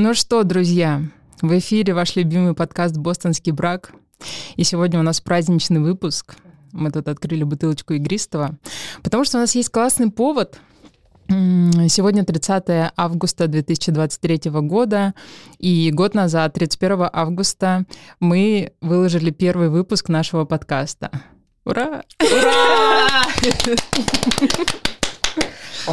Ну что, друзья, в эфире ваш любимый подкаст «Бостонский брак». И сегодня у нас праздничный выпуск. Мы тут открыли бутылочку игристого, потому что у нас есть классный повод. Сегодня 30 августа 2023 года, и год назад, 31 августа, мы выложили первый выпуск нашего подкаста. Ура! Ура!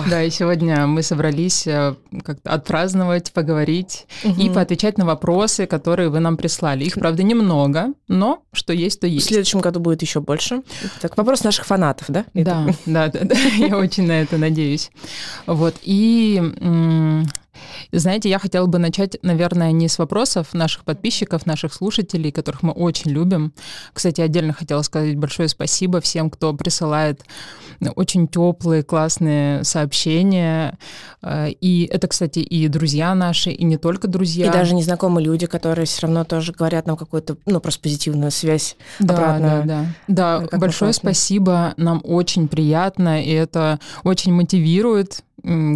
Да, и сегодня мы собрались э, как-то отпраздновать, поговорить угу. и поотвечать на вопросы, которые вы нам прислали. Их, правда, немного, но что есть, то есть. В следующем году будет еще больше. Так, вопрос наших фанатов, да? Да, да, да, да, я очень на это надеюсь. Вот, и знаете, я хотела бы начать, наверное, не с вопросов наших подписчиков, наших слушателей, которых мы очень любим. Кстати, отдельно хотела сказать большое спасибо всем, кто присылает очень теплые, классные сообщения. Э, и это, кстати, и друзья наши, и не только друзья. И даже незнакомые люди, которые все равно тоже говорят нам какую-то, ну, просто позитивную связь да, обратную. Да, да. Да, большое спасибо. Нам очень приятно, и это очень мотивирует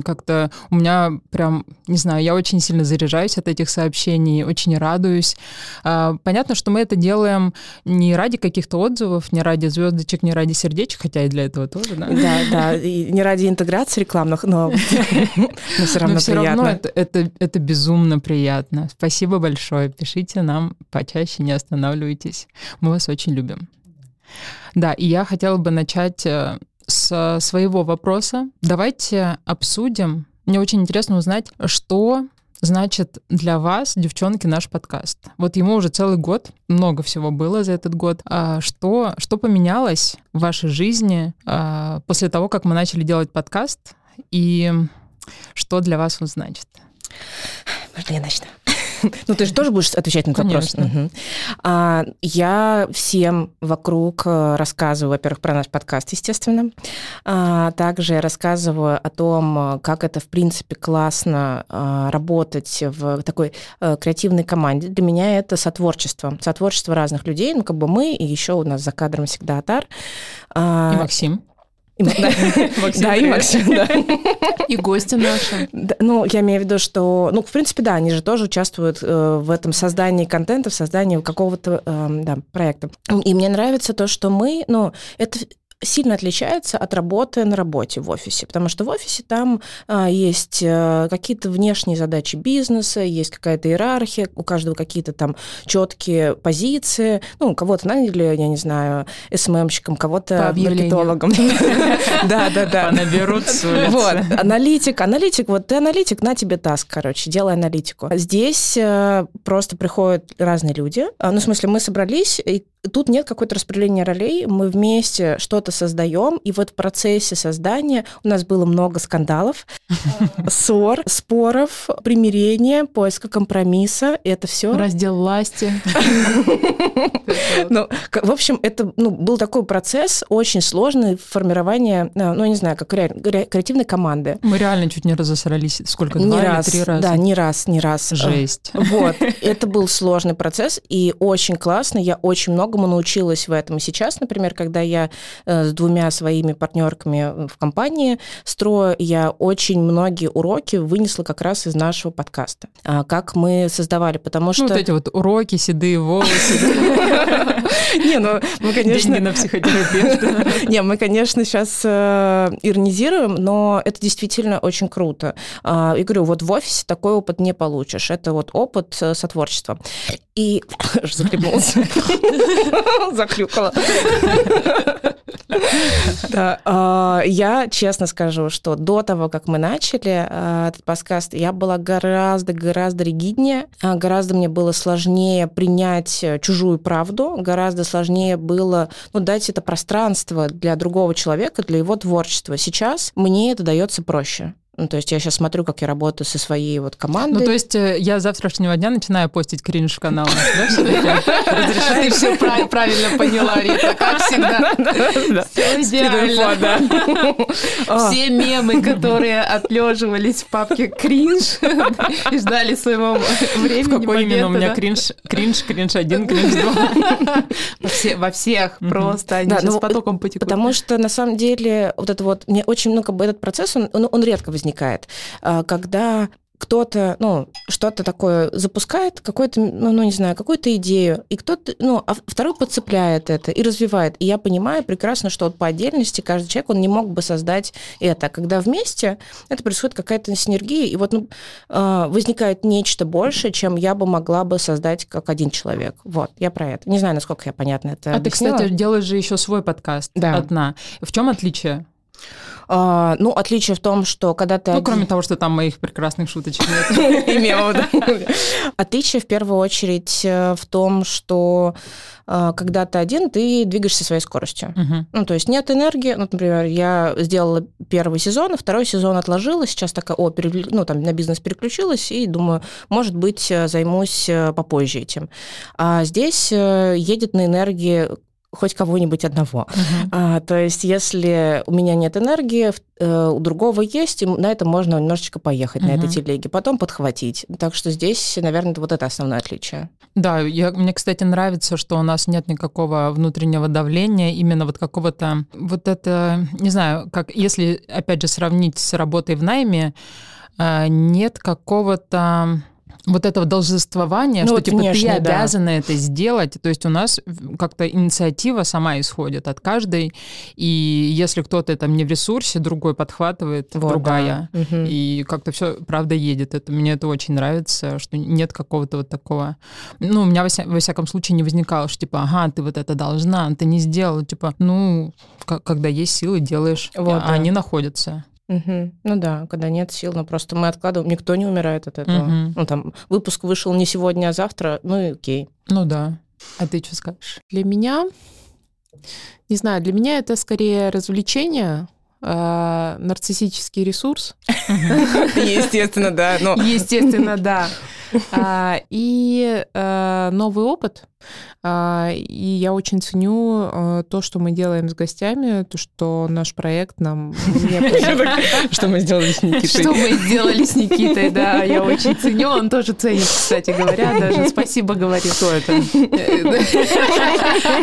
как-то у меня прям, не знаю, я очень сильно заряжаюсь от этих сообщений, очень радуюсь. А, понятно, что мы это делаем не ради каких-то отзывов, не ради звездочек, не ради сердечек, хотя и для этого тоже, да? Да, да, и не ради интеграции рекламных, но все равно равно это безумно приятно. Спасибо большое. Пишите нам почаще, не останавливайтесь. Мы вас очень любим. Да, и я хотела бы начать э, с своего вопроса. Давайте обсудим. Мне очень интересно узнать, что значит для вас, девчонки, наш подкаст. Вот ему уже целый год, много всего было за этот год. А что, что поменялось в вашей жизни а, после того, как мы начали делать подкаст, и что для вас он значит? Можно я начну? Ну, ты же тоже будешь отвечать на этот вопрос. Угу. А, я всем вокруг э, рассказываю, во-первых, про наш подкаст, естественно. А, также рассказываю о том, как это, в принципе, классно а, работать в такой а, креативной команде. Для меня это сотворчество. Сотворчество разных людей. Ну, как бы мы, и еще у нас за кадром всегда Атар. А, и Максим. И, да, Максим, да, и Максим, да. И гости наши. Да, ну, я имею в виду, что, ну, в принципе, да, они же тоже участвуют э, в этом создании контента, в создании какого-то э, да, проекта. И мне нравится то, что мы, ну, это сильно отличается от работы на работе в офисе, потому что в офисе там а, есть а, какие-то внешние задачи бизнеса, есть какая-то иерархия, у каждого какие-то там четкие позиции. Ну, кого-то наняли, я не знаю, СММщиком, кого-то маркетологом. Да, да, да. Наберут Вот, аналитик, аналитик, вот ты аналитик, на тебе таск, короче, делай аналитику. Здесь э, просто приходят разные люди. А, ну, в смысле, мы собрались, и тут нет какой-то распределения ролей, мы вместе что-то создаем, и вот в процессе создания у нас было много скандалов, ссор, споров, примирения, поиска компромисса, это все. Раздел власти. Ну, в общем, это ну, был такой процесс очень сложный формирование, э, ну, не знаю, как креативной команды. Мы реально чуть не разосрались. Сколько, два или три раза? Да, не раз, не раз. Жесть. Вот. Это был сложный процесс, и очень классно. Я очень много многому научилась в этом. И сейчас, например, когда я э, с двумя своими партнерками в компании строю, я очень многие уроки вынесла как раз из нашего подкаста. А, как мы создавали, потому что... Ну, вот эти вот уроки, седые волосы. Не, ну мы, конечно... Деньги на психотерапевта. Не, мы, конечно, сейчас э, иронизируем, но это действительно очень круто. А, и говорю, вот в офисе такой опыт не получишь. Это вот опыт э, сотворчества. И захлебнулся. Заклюкала. Да, а, я честно скажу, что до того, как мы начали а, этот подкаст, я была гораздо-гораздо ригиднее, а, гораздо мне было сложнее принять чужую правду, гораздо сложнее было ну, дать это пространство для другого человека, для его творчества. Сейчас мне это дается проще Ну, то есть я сейчас смотрю, как я работаю со своей вот командой. Ну, то есть э, я с завтрашнего дня начинаю постить кринж в канал Ты все правильно поняла, Рита, как всегда. Все идеально. Все мемы, которые отлеживались в папке кринж и ждали своего времени. Какой именно у меня кринж? Кринж, кринж один, кринж два. Во всех просто. Они сейчас ну, потоком потекут. Потому что, на самом деле, вот это вот, мне очень, ну, бы этот процесс, он редко возникает, а, когда кто-то, ну, что-то такое запускает, какой-то, ну, ну, не знаю, какую-то идею, и кто-то, ну, а второй подцепляет это и развивает. И я понимаю прекрасно, что вот по отдельности каждый человек, он не мог бы создать это. Когда вместе это происходит какая-то синергия, и вот ну, а, возникает нечто большее, чем я бы могла бы создать как один человек. Вот, я про это. Не знаю, насколько я понятно это А объяснила. ты, кстати, делаешь же еще свой подкаст Да. одна. В чем отличие? А, ну, отличие в том, что когда ты... Ну, один- кроме того, что там моих прекрасных шуточек нет. И мемов, да. Отличие в первую очередь э, в том, что э, когда ты один, ты двигаешься своей скоростью. Ну, то есть нет энергии. Ну, например, я сделала первый сезон, а второй сезон отложила. Сейчас такая, о, ну, там, на бизнес переключилась, и думаю, может быть, э, займусь попозже этим. А здесь едет на энергии хоть кого-нибудь одного. Мгм. А, то есть, если у меня нет энергии, э, у другого есть, и на это можно немножечко поехать, на этой телеге, потом подхватить. Так что здесь, наверное, вот это основное отличие. Да, я, мне, кстати, нравится, что у нас нет никакого внутреннего давления, именно вот какого-то, вот это, не знаю, как если, опять же, сравнить с работой в найме, э, нет какого-то вот этого должествования, Ну, что вот типа внешне, ты да. обязана это сделать. То есть у нас как-то инициатива сама исходит от каждой, и если кто-то там не в ресурсе, другой подхватывает, Вот, другая. да. Мгм. И как-то все, правда, едет. Это, мне это очень нравится, что нет какого-то вот такого... Ну, у меня, во, ся- во всяком случае, не возникало, что типа, ага, ты вот это должна, ты не сделала. Типа, ну, когда есть силы, делаешь, Вот, а да. они находятся. Мгм. Ну да, когда нет сил, но просто мы откладываем, никто не умирает от этого. Мгм. Ну там, выпуск вышел не сегодня, а завтра, ну и окей. Ну да. А ты что скажешь? Для меня, не знаю, для меня это скорее развлечение, э, нарциссический ресурс. Естественно, да. Но Естественно, да. А, И э, новый опыт. А, И я очень ценю э, то, что мы делаем с гостями, то, что наш проект нам не что мы сделали с Что мы сделали с Никитой, да, я очень ценю. Он тоже ценит, кстати говоря, даже спасибо говорит. Кто это?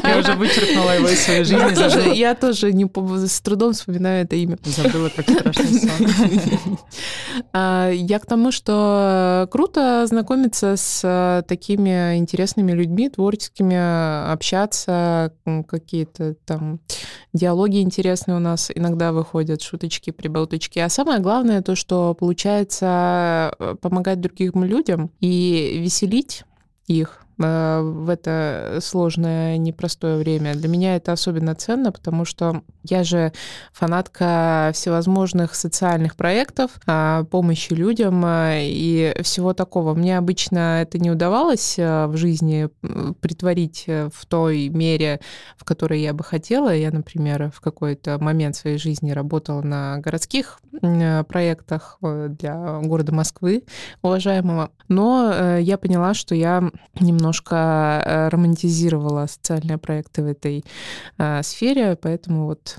Я уже вычеркнула его из своей жизни, Я тоже, с трудом вспоминаю это имя. забыла как страшный сон. А, Я к тому, что круто знакомиться с э, такими интересными людьми, творческими, общаться, м, какие-то там диалоги интересные у нас иногда выходят, шуточки, прибауточки. А самое главное то, что получается э, помогать другим людям и веселить их в это сложное, непростое время. Для меня это особенно ценно, потому что я же фанатка всевозможных социальных проектов, а, помощи людям а, и всего такого. Мне обычно это не удавалось а, в жизни притворить э, в той мере, в которой я бы хотела. Я, например, в какой-то момент своей жизни работала на городских м, проектах э, для города Москвы, уважаемого. Но э, я поняла, что я немножко э, романтизировала социальные проекты в этой э, сфере, поэтому вот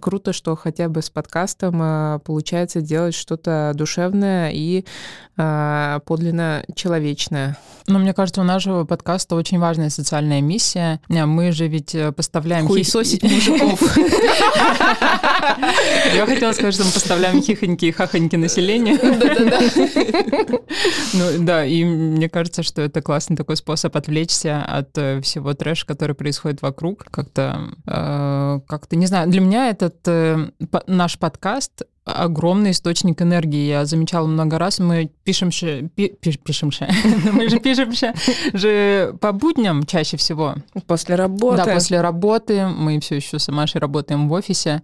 круто, что хотя бы с подкастом э, получается делать что-то душевное и э, подлинно человечное. Но мне кажется, у нашего подкаста очень важная социальная миссия. Э, Мы же ведь э, поставляем... хи- Хуесосить мужиков. Я хотела сказать, что мы поставляем хихоньки и хахоньки населения. Ну да, и мне кажется, что это классный такой способ отвлечься от э, всего трэша, который происходит вокруг. Как-то, как-то, не знаю, для меня этот э, по- наш подкаст огромный источник энергии. Я замечала много раз, мы пишемся, пи, пиш, пишемся. мы же пишемся же по будням чаще всего. После работы. Да, после работы. Мы все еще с Машей работаем в офисе.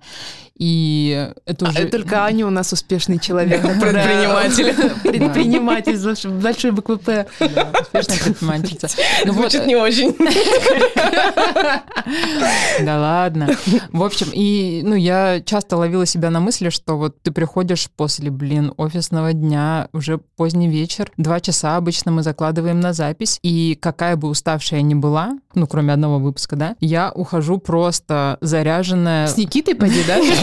И это а уже... только Аня у нас успешный человек, предприниматель. Предприниматель с большой буквы П. Успешная предпринимательница. Ну Звучит не очень. Да ладно. В общем, и ну я часто ловила себя на мысли, что вот ты приходишь после, блин, офисного дня, уже поздний вечер, два часа обычно мы закладываем на запись, и какая бы уставшая я ни была, ну, кроме одного выпуска, да, я ухожу просто заряженная... С Никитой поди, да?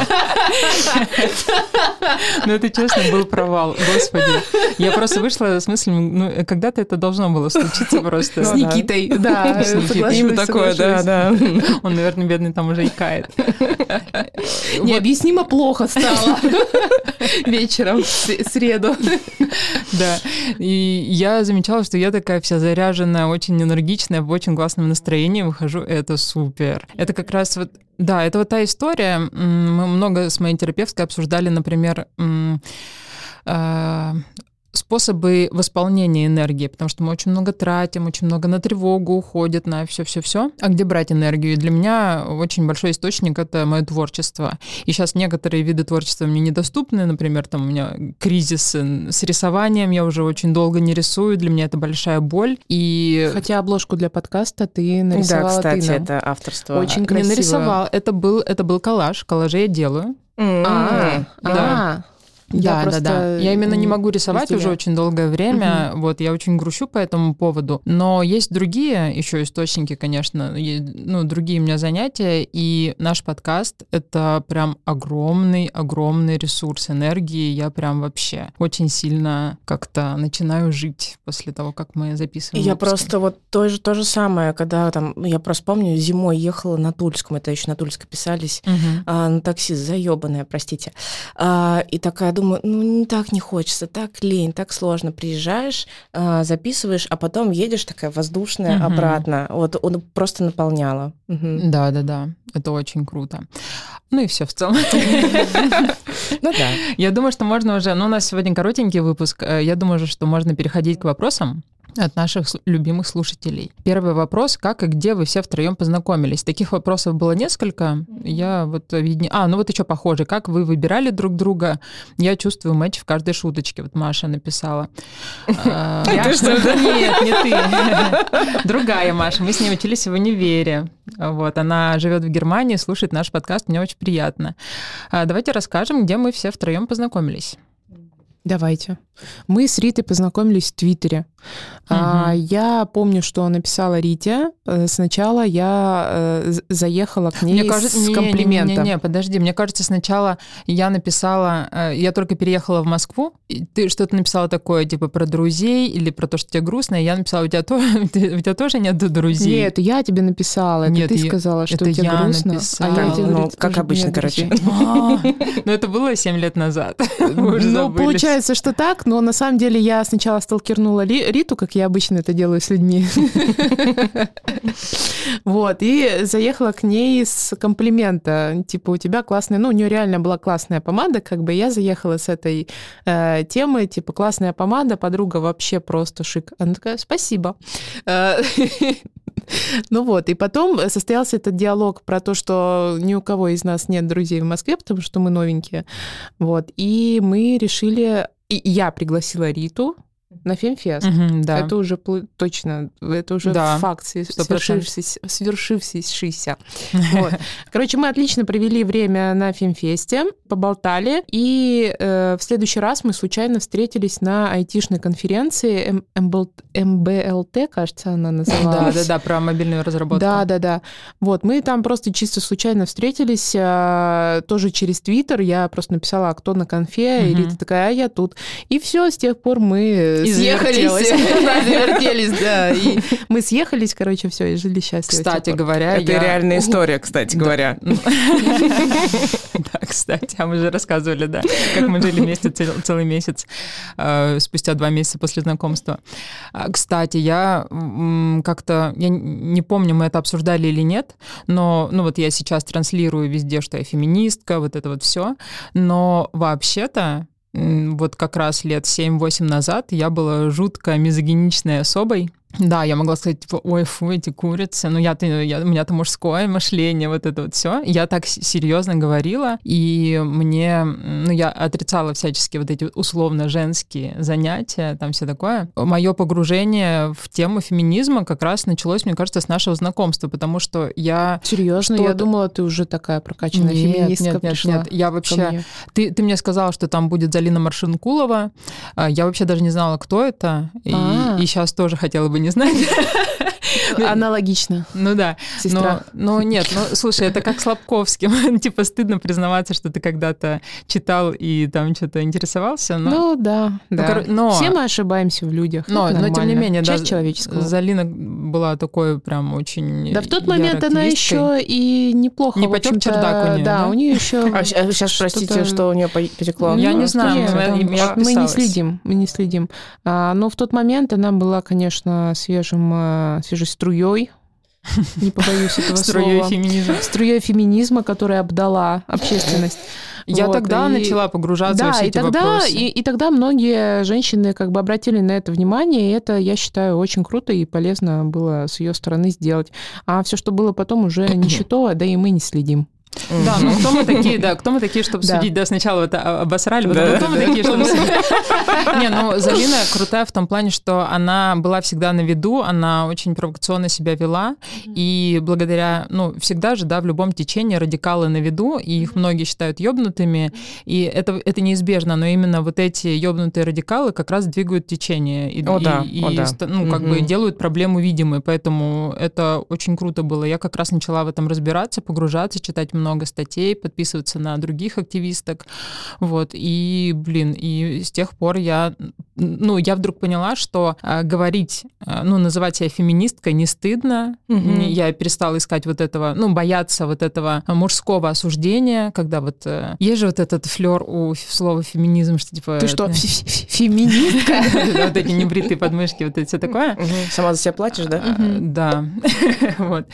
Ну, это честно был провал, господи. Я просто вышла с мыслями, ну, когда-то это должно было случиться просто. С Никитой, да. Имя такое, да, да. Он, наверное, бедный там уже икает. Необъяснимо плохо стало вечером в среду. Да. И я замечала, что я такая вся заряженная, очень энергичная, в очень классном настроении выхожу. Это супер. Это как раз вот да, это вот та история. Мы много с моей терапевткой обсуждали, например, а, способы восполнения энергии, потому что мы очень много тратим, очень много на тревогу уходит, на все-все-все. А где брать энергию? Для меня очень большой источник — это мое творчество. И сейчас некоторые виды творчества мне недоступны, например, там у меня кризис с рисованием, я уже очень долго не рисую, для меня это большая боль. И... Хотя обложку для подкаста ты нарисовала Да, кстати, ты нам. это авторство. Очень красиво. Не нарисовал, это был, это был коллаж, коллажи я делаю. А, да. Я да, да, да. Я именно не могу рисовать уже очень долгое время. Мгм. Вот я очень грущу по этому поводу. Но есть другие еще источники, конечно, е- ну другие у меня занятия. И наш подкаст это прям огромный, огромный ресурс энергии. Я прям вообще очень сильно как-то начинаю жить после того, как мы записываем. Я выпуски. просто вот то же, то же самое, когда там, ну, я просто помню, зимой ехала на Тульском, это еще на Тульской писались, Мгм. а, на такси, заебанная, простите. А, и такая думаю, ну, не так не хочется, так лень, так сложно. Приезжаешь, а, записываешь, а потом едешь такая воздушная Мгм. обратно. Вот он просто наполняла. Мгм. Да, да, да. Это очень круто. Ну и все в целом. Ну да. Я думаю, что можно уже... Ну, у нас сегодня коротенький выпуск. Э, Я думаю, что можно переходить к вопросам от наших любимых слушателей. Первый вопрос. Как и где вы все втроем познакомились? Таких вопросов было несколько. Я вот видне... А, ну вот еще похоже. Как вы выбирали друг друга? Я чувствую матч в каждой шуточке. Вот Маша написала. Ты что, да? Нет, не ты. Другая Маша. Мы с ней учились в универе. Вот, она живет в Германии, слушает наш подкаст. Мне очень приятно. А, Давайте расскажем, где мы все втроем познакомились. Давайте. Мы с Ритой познакомились в Твиттере. А, я помню, что написала Рите. Э, Сначала я э, заехала к ней с не- комплиментом. Не, не, не, подожди. Мне кажется, сначала я написала, э, я только переехала в Москву, и ты что-то написала такое, типа про друзей или про то, что тебе грустно, и я написала, у тебя, то, у тебя тоже нет друзей. Нет, я тебе написала. Это Нет, ты я- сказала, что это у тебя я грустно. написала. А я тебе Ну, говорю, как обычно, короче. А, Ну, это было 7 лет назад. Ну, получается, что так, но на самом деле я сначала сталкернула Ли- Риту, как я обычно это делаю с людьми. Вот, и заехала к ней с комплимента. Типа, у тебя классная... Ну, у нее реально была классная помада, как бы я заехала с этой э, темы, типа, классная помада, подруга вообще просто шик. Она такая, спасибо. Э, Ну вот, и потом состоялся этот диалог про то, что ни у кого из нас нет друзей в Москве, потому что мы новенькие. Вот, и мы решили... И я пригласила Риту на Фемфест. Мгм, да. Это уже точно, это уже Да, факт свер- 100%. свершившийся. свершившийся. Вот. Короче, мы отлично провели время на Фемфесте, поболтали, и э, в следующий раз мы случайно встретились на айтишной конференции МБЛТ, кажется, она Да, называлась. да, да, про мобильную разработку. Да, да, да. Вот, мы там просто чисто случайно встретились, а, тоже через Твиттер. Я просто написала, а кто на конфе, и. Рита такая, а я тут. И все, с тех пор мы И съехались. Да, завертелись, да. И мы съехались, короче, все, и жили счастливо. Кстати типа. говоря, Это я- реальная история, кстати говоря. Да, кстати, а мы же рассказывали, да, как мы жили вместе цел- целый месяц, э, спустя два месяца после знакомства. А, Кстати, я как-то, я не помню, мы это обсуждали или нет, но, ну вот я сейчас транслирую везде, что я феминистка, вот это вот все, но вообще-то вот как раз лет 7-8 назад я была жутко мизогиничной особой. Да, я могла сказать, типа, ой, фу, эти курицы, ну я-то, я, у меня-то мужское мышление, вот это вот все. Я так серьезно говорила, и мне, ну я отрицала всячески вот эти условно женские занятия, там все такое. Мое погружение в тему феминизма как раз началось, мне кажется, с нашего знакомства, потому что я... Серьезно? Я думала, ты уже такая прокачанная нет, феминистка нет, нет, пришла нет, я вообще... Ты, ты мне сказала, что там будет Залина Маршинкулова, а, я вообще даже не знала, кто это, и, а. и сейчас тоже хотела бы не знать. Аналогично. Ну да. Сестра. Но, но нет, ну слушай, это как с Лобковским. типа стыдно признаваться, что ты когда-то читал и там что-то интересовался. Но... Ну да, ну, да. Кор... Но... Все мы ошибаемся в людях. Но, но тем не менее, Часть да, человеческого. Залина была такой прям очень Да в тот момент она еще и неплохо. Не потек чердак у нее. Да, у нее еще... А сейчас, простите, что у нее потекло? Я не знаю, мы не следим, мы не следим. А, но в тот момент она была, конечно, свежим, э, свежей струей, не побоюсь этого Струей слова. феминизма. Струей феминизма, которая обдала общественность. Я вот, тогда и... начала погружаться да, во все и эти тогда, вопросы. И, и тогда многие женщины как бы обратили на это внимание, и это, я считаю, очень круто и полезно было с ее стороны сделать. А все, что было потом, уже ничто, да и мы не следим. Да, ну кто мы такие, да, кто мы такие, чтобы да. судить, да, сначала это обосрали, потом да, кто мы такие, чтобы судить. Не, ну Залина крутая в том плане, что она была всегда на виду, она очень провокационно себя вела, и благодаря, ну, всегда же, да, в любом течении радикалы на виду, и их многие считают ёбнутыми, и это, это неизбежно, но именно вот эти ёбнутые радикалы как раз двигают течение, и, о, да, и, о, и да. ну, как бы делают проблему видимой, поэтому это очень круто было. Я как раз начала в этом разбираться, погружаться, читать много статей, подписываться на других активисток, вот, и, блин, и с тех пор я, ну, я вдруг поняла, что э, говорить, э, ну, называть себя феминисткой не стыдно, mm-hmm. я перестала искать вот этого, ну, бояться вот этого мужского осуждения, когда вот, э, есть же вот этот флер у слова феминизм, что типа... Ты что, феминистка? Вот эти небритые подмышки, вот это все такое. Сама за себя платишь, да? Да, вот.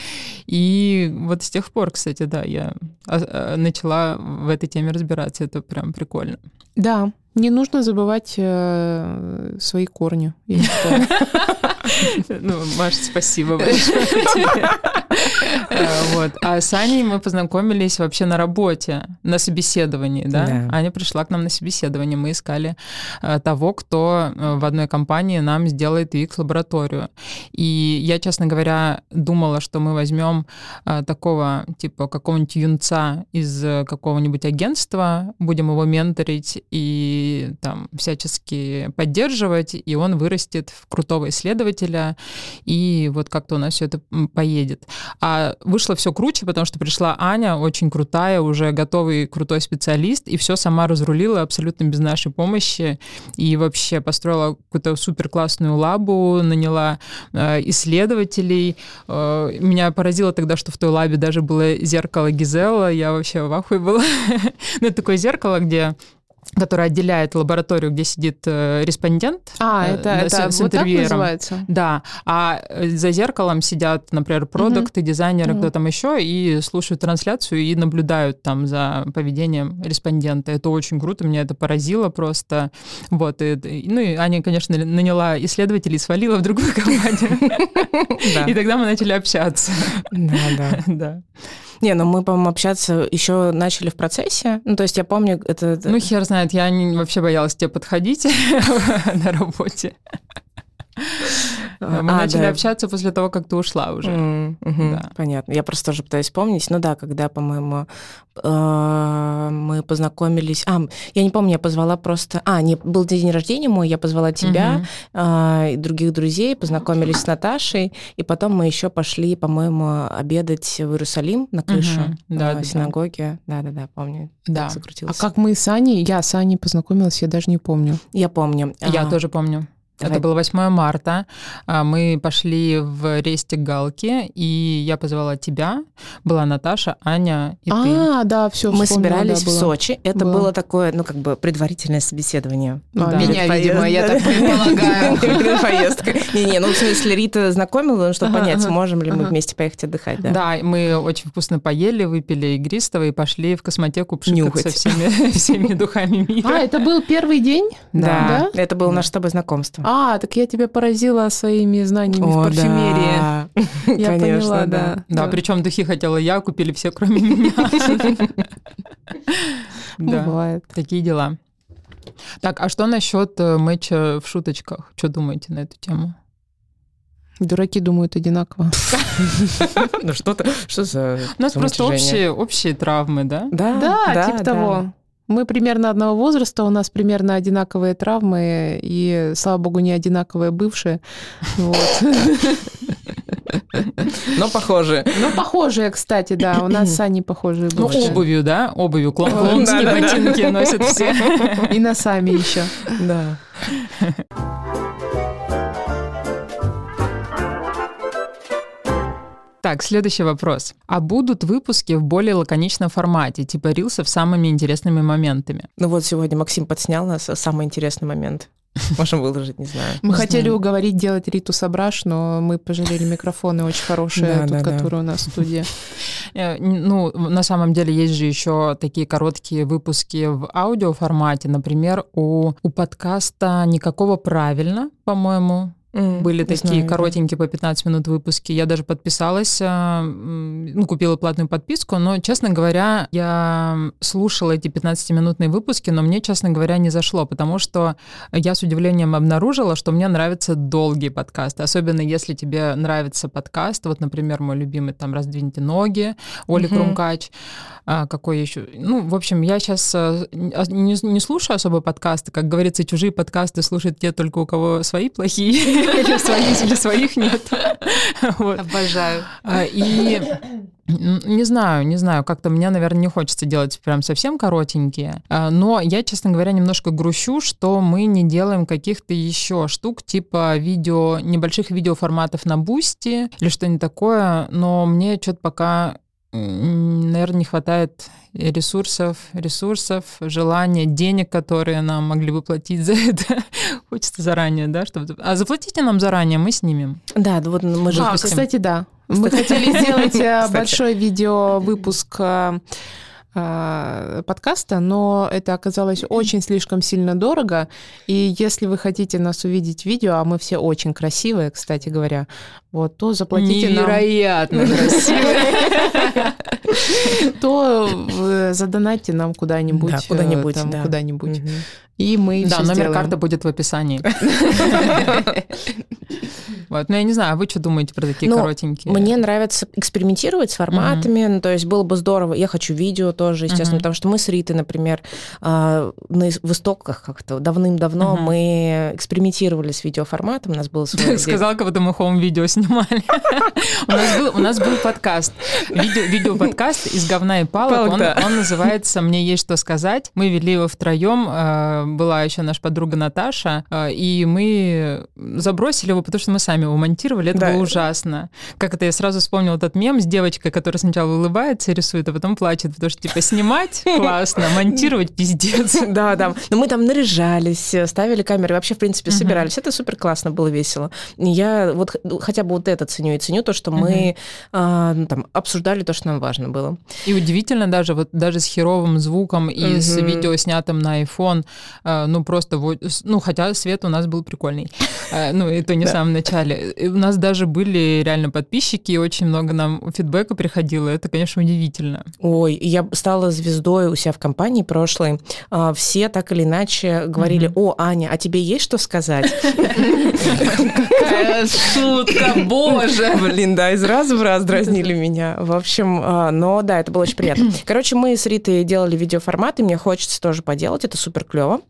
И вот с тех пор, кстати, да, я а, начала в этой теме разбираться. Это прям прикольно. Да, не нужно забывать э, свои корни. Ну, Маша, спасибо большое. Э, вот. А с Аней мы познакомились вообще на работе, на собеседовании, да? Да. Аня пришла к нам на собеседование, мы искали э, того, кто э, в одной компании нам сделает UX-лабораторию. И я, честно говоря, думала, что мы возьмем такого, типа, какого-нибудь юнца из какого-нибудь агентства, будем его менторить и там всячески поддерживать, и он вырастет в крутого исследователя, и вот как-то у нас все это поедет. А вышло все круче, потому что пришла Аня, очень крутая, уже готовый крутой специалист, и все сама разрулила абсолютно без нашей помощи, и вообще построила какую-то супер классную лабу, наняла э, исследователей. Э, меня поразило тогда, что в той лабе даже было зеркало Гизела, я вообще в ахуе была. ну, это такое зеркало, где которая отделяет лабораторию, где сидит э, респондент. А, это, э, это с, вот так называется? Да. А э, за зеркалом сидят, например, продукты, угу. дизайнеры, угу. кто там еще, и слушают трансляцию и наблюдают там за поведением респондента. Это очень круто, меня это поразило просто. Вот. И, ну и Аня, конечно, наняла исследователей, свалила в другую компанию. И тогда мы начали общаться. Да, да. Не, ну мы, по-моему, общаться еще начали в процессе. Ну, то есть я помню, это... Ну, хер знает, я не, вообще боялась тебе подходить на работе. Мы а, начали да. общаться после того, как ты ушла уже. Mm, угу, да. Понятно. Я просто тоже пытаюсь вспомнить. Ну да, когда, по-моему, э, мы познакомились. А, я не помню, я позвала просто. А, не был день рождения мой, я позвала тебя угу. э, и других друзей, познакомились с Наташей, и потом мы еще пошли, по-моему, обедать в Иерусалим на крышу угу. да, э, да, синагоги. Да, да, да, помню. Да. А как мы с Аней? Я с Аней познакомилась, я даже не помню. Я помню. Я а, тоже помню. Это было 8 марта. А, Мы пошли в рейстик Галки, и я позвала тебя. Была Наташа, Аня и ты. А, да, все. Мы собирались в Сочи. Это было такое, ну, как бы предварительное собеседование. А, Да. Меня, видимо, я да, так да. предполагаю. Перед поездкой. Не-не, ну, в смысле, Рита знакомила, ну, чтобы понять, сможем ли мы вместе поехать отдыхать, да. Да, мы очень вкусно поели, выпили игристого и пошли в космотеку пшикаться всеми, духами мира. А, это был первый день? Да, Да? это было наше с тобой знакомство. А, так я тебя поразила своими знаниями в О, парфюмерии. да. Я Конечно, поняла, да. да. Да, причем духи хотела я, купили все, кроме меня. Да, Бывает. такие дела. Так, а что насчет э, матча в шуточках? Что думаете на эту тему? Дураки думают одинаково. Ну что-то, что за У нас просто общие, общие травмы, да? Да, Да, типа да. того. Мы примерно одного возраста, у нас примерно одинаковые травмы, и, слава богу, не одинаковые бывшие. Вот. Но похоже. Ну, похожие, кстати, да. У нас с Аней похожие Ну, бывшие. обувью, да? Обувью. Клон- Клоунские Да-да-да. ботинки носят все. И носами еще. Да. Так, следующий вопрос. А будут выпуски в более лаконичном формате, типа рилсов с самыми интересными моментами? Ну вот сегодня Максим подснял нас самый интересный момент. Можем выложить, не знаю. Мы Не хотели знаю. уговорить делать Риту Сабраш, но мы пожалели микрофоны очень хорошие, Да, тут, да, да. которые у нас в студии. Э, Ну, на самом деле есть же еще такие короткие выпуски в аудиоформате. Например, у, у подкаста «Никакого правильно», по-моему, М, были такие знаю, да. коротенькие по 15 минут выпуски. Я даже подписалась, а, м, ну, купила платную подписку, но, честно говоря, я слушала эти 15-минутные выпуски, но мне, честно говоря, не зашло, потому что я с удивлением обнаружила, что мне нравятся долгие подкасты, особенно если тебе нравится подкаст, вот, например, мой любимый там «Раздвиньте ноги», Оли Мгм. Крумкач, а, какой еще? Ну, в общем, я сейчас не, не слушаю особо подкасты, как говорится, чужие подкасты слушают те только у кого свои плохие, или своих, или своих нет. Вот. Обожаю. А, И не знаю, не знаю, как-то мне, наверное, не хочется делать прям совсем коротенькие. А, Но я, честно говоря, немножко грущу, что мы не делаем каких-то еще штук, типа видео, небольших видеоформатов на Boosty или что-нибудь такое, но мне что-то пока наверное, не хватает ресурсов, ресурсов, желания, денег, которые нам могли бы платить за это. Хочется заранее, да, чтобы... А заплатите нам заранее, мы снимем. Да, вот мы же... А, Выпустим. кстати, да. Мы хотели сделать э, большой видеовыпуск э, э, подкаста, но это оказалось очень слишком сильно дорого. И если вы хотите нас увидеть в видео, а мы все очень красивые, кстати говоря, вот, то заплатите нам, Невероятно красиво. то э, задонатьте нам куда-нибудь. Да, э, куда-нибудь, там, да. Куда-нибудь. Мгм. И мы Да, номер сделаем. карты будет в описании. Вот, ну я не знаю, а вы что думаете про такие Ну, коротенькие? Мне нравится экспериментировать с форматами, ну, то есть было бы здорово. Я хочу видео тоже, естественно, Мгм. потому что мы с Ритой, например, а, на в истоках как-то давным-давно Мгм. мы экспериментировали с видеоформатом, у нас было свой... Ты сказал, как будто мы хоум-видео снимали. У нас был- У нас был подкаст, видео- видео-подкаст из говна и палок. Он называется «Мне есть что сказать». Мы вели его втроем. э, Была еще наша подруга Наташа. э, И мы забросили его, потому что мы сами его монтировали. Это было ужасно. Как это я сразу вспомнила этот мем с девочкой, которая сначала улыбается и рисует, а потом плачет, потому что, типа, снимать классно, монтировать пиздец. Да, да. Но мы там наряжались, э, ставили камеры, вообще, в принципе, собирались. Это супер классно, было весело. Я вот ну, хотя бы вот это ценю и ценю то, что мы а, ну, там обсуждали то, что нам важно было. И удивительно даже, вот даже с херовым звуком и с Мгм. видео, снятым на iPhone, э, ну просто, вот, с- ну хотя свет у нас был прикольный, Э, ну это не в самом начале. И у нас даже были реально подписчики, и очень много нам фидбэка приходило, это, конечно, удивительно. Ой, я стала звездой у себя в компании прошлой. Все так или иначе говорили, о, Аня, а тебе есть что сказать? Какая шутка, боже! Блин, да, из раза в раз дразнили меня. В общем, а, но да, это было очень приятно. Короче, мы с Ритой делали видеоформат, и мне хочется тоже поделать, это супер клево.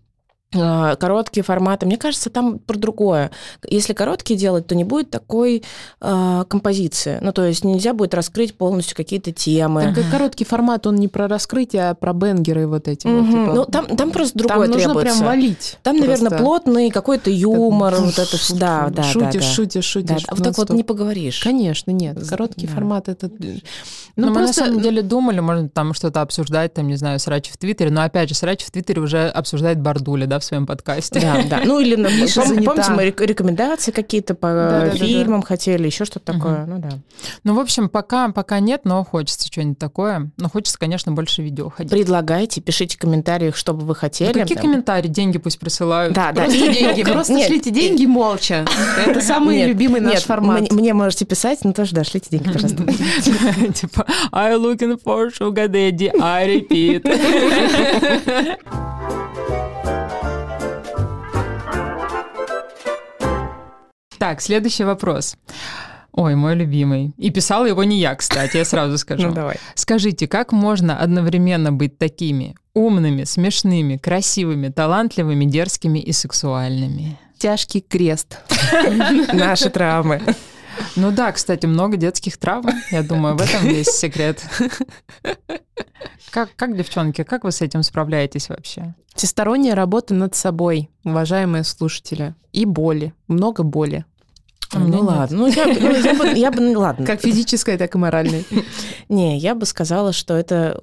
Э, короткие форматы. Мне кажется, там про другое. Если короткие делать, то не будет такой э, композиции. Ну, то есть нельзя будет раскрыть полностью какие-то темы. Так как короткий формат, он не про раскрытие, а про бенгеры вот эти. вот, Мгм. типа. Ну, там, там просто другое Там нужно требуется. прям валить. Там, просто. наверное, плотный какой-то юмор, вот это. Да, да, шутишь, да, да. шутишь, Да, шутишь. а вот так вот не поговоришь. Конечно, нет. Короткий да. формат это. Ну, Ну, мы на самом деле думали, можно там что-то обсуждать, там, не знаю, Срачи в Твиттере, но опять же, Срачи в Твиттере уже обсуждает Бардуля, да, в своем подкасте. Да, да. Ну, или, помните, мы рек- рекомендации какие-то по Да-да-да-да. фильмам хотели, еще что-то такое. Ну, да. Ну, в общем, пока, пока нет, но хочется что-нибудь такое. Но хочется, конечно, больше видео ходить. Предлагайте, пишите в комментариях, что бы вы хотели. Ну, какие комментарии? Деньги пусть присылают. Да, да. Просто деньги, ну, просто шлите деньги молча. Это самый любимый наш формат. Мне, мне можете писать, но тоже, да, шлите деньги, пожалуйста. Типа, I looking for sugar daddy, I repeat. Так, следующий вопрос. Ой, мой любимый. И писала его не я, кстати, я сразу скажу. Ну, давай. Скажите, как можно одновременно быть такими умными, смешными, красивыми, талантливыми, дерзкими и сексуальными? Тяжкий крест. Наши травмы. Ну да, кстати, много детских травм. Я думаю, в этом весь секрет. Как, как, девчонки, как вы с этим справляетесь вообще? Всесторонняя работа над собой, уважаемые слушатели. И боли. Много боли. Ну ладно, ну я, ну, я бы, я бы, ну, ладно. Как физической, так и моральной. Не, я бы сказала, что это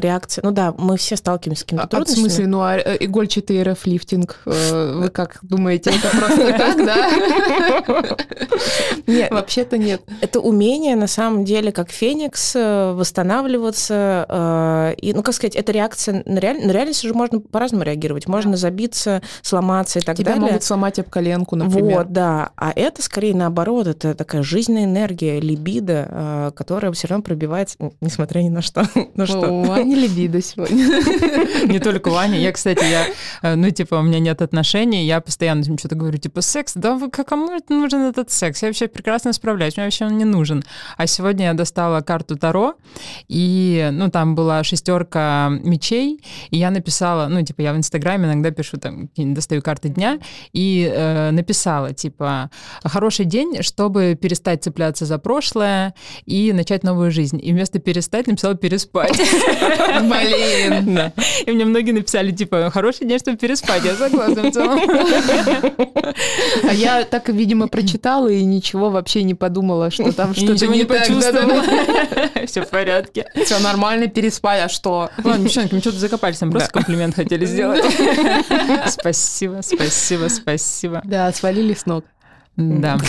реакция. Ну да, мы все сталкиваемся с А, какими-то а в трудностями. смысле, ну а э, игольчатый РФ-лифтинг, э, вы как думаете, это просто так, да? Нет, Вообще-то нет. это умение, на самом деле, как феникс, э, восстанавливаться. э, И, ну, как сказать, это реакция на, реаль... на реальность уже можно по-разному реагировать. Можно забиться, сломаться и так Тебя далее. могут сломать об коленку, например. Вот, да. А это скорее наоборот, это такая жизненная энергия, либидо, э, которая все равно пробивается, несмотря ни на что. Ну что? У Ани либидо сегодня. Не только Ваня. Я, кстати, я, э, ну, типа, у меня нет отношений, я постоянно что-то говорю, типа, секс, да вы, кому это нужен этот секс? Я вообще прекрасно справляюсь, мне вообще он не нужен. А сегодня я достала карту Таро, и, ну, там была шестерка мечей, и я написала, ну, типа, я в Инстаграме иногда пишу, там, достаю карты дня, и э, написала, типа, хороший день, чтобы перестать цепляться за прошлое и начать новую жизнь. И вместо перестать написала переспать. Блин. Да. И мне многие написали, типа, хороший день, чтобы переспать. Я согласна в целом. А я так, видимо, прочитала и ничего вообще не подумала, что там И что-то не почувствовала. Все в порядке. Все нормально, переспай, а что? Ладно, девчонки, мы что-то закопались, нам просто комплимент хотели сделать. Спасибо, спасибо, спасибо. Да, свалили с ног. Да.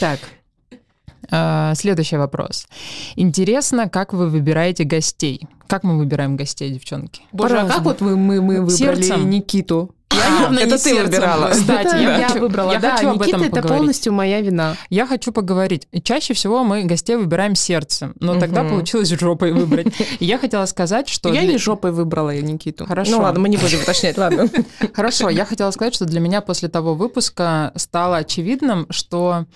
Так. А, Следующий вопрос. Интересно, как вы выбираете гостей? Как мы выбираем гостей, девчонки? Боже, а как вот вы, мы, мы выбрали Сердцем? Никиту? А, явно это не ты выбирала. Кстати, Это я я хочу- выбрала. я да, хочу об Никита этом это поговорить. полностью моя вина. Я хочу поговорить. Чаще всего мы гостей выбираем сердцем, но тогда Мгм. получилось жопой выбрать. Я хотела сказать, что... Я для- не жопой выбрала я Никиту. Хорошо. Ну ладно, мы не будем уточнять, ладно. Хорошо, я хотела сказать, что для меня после того выпуска стало очевидным, что...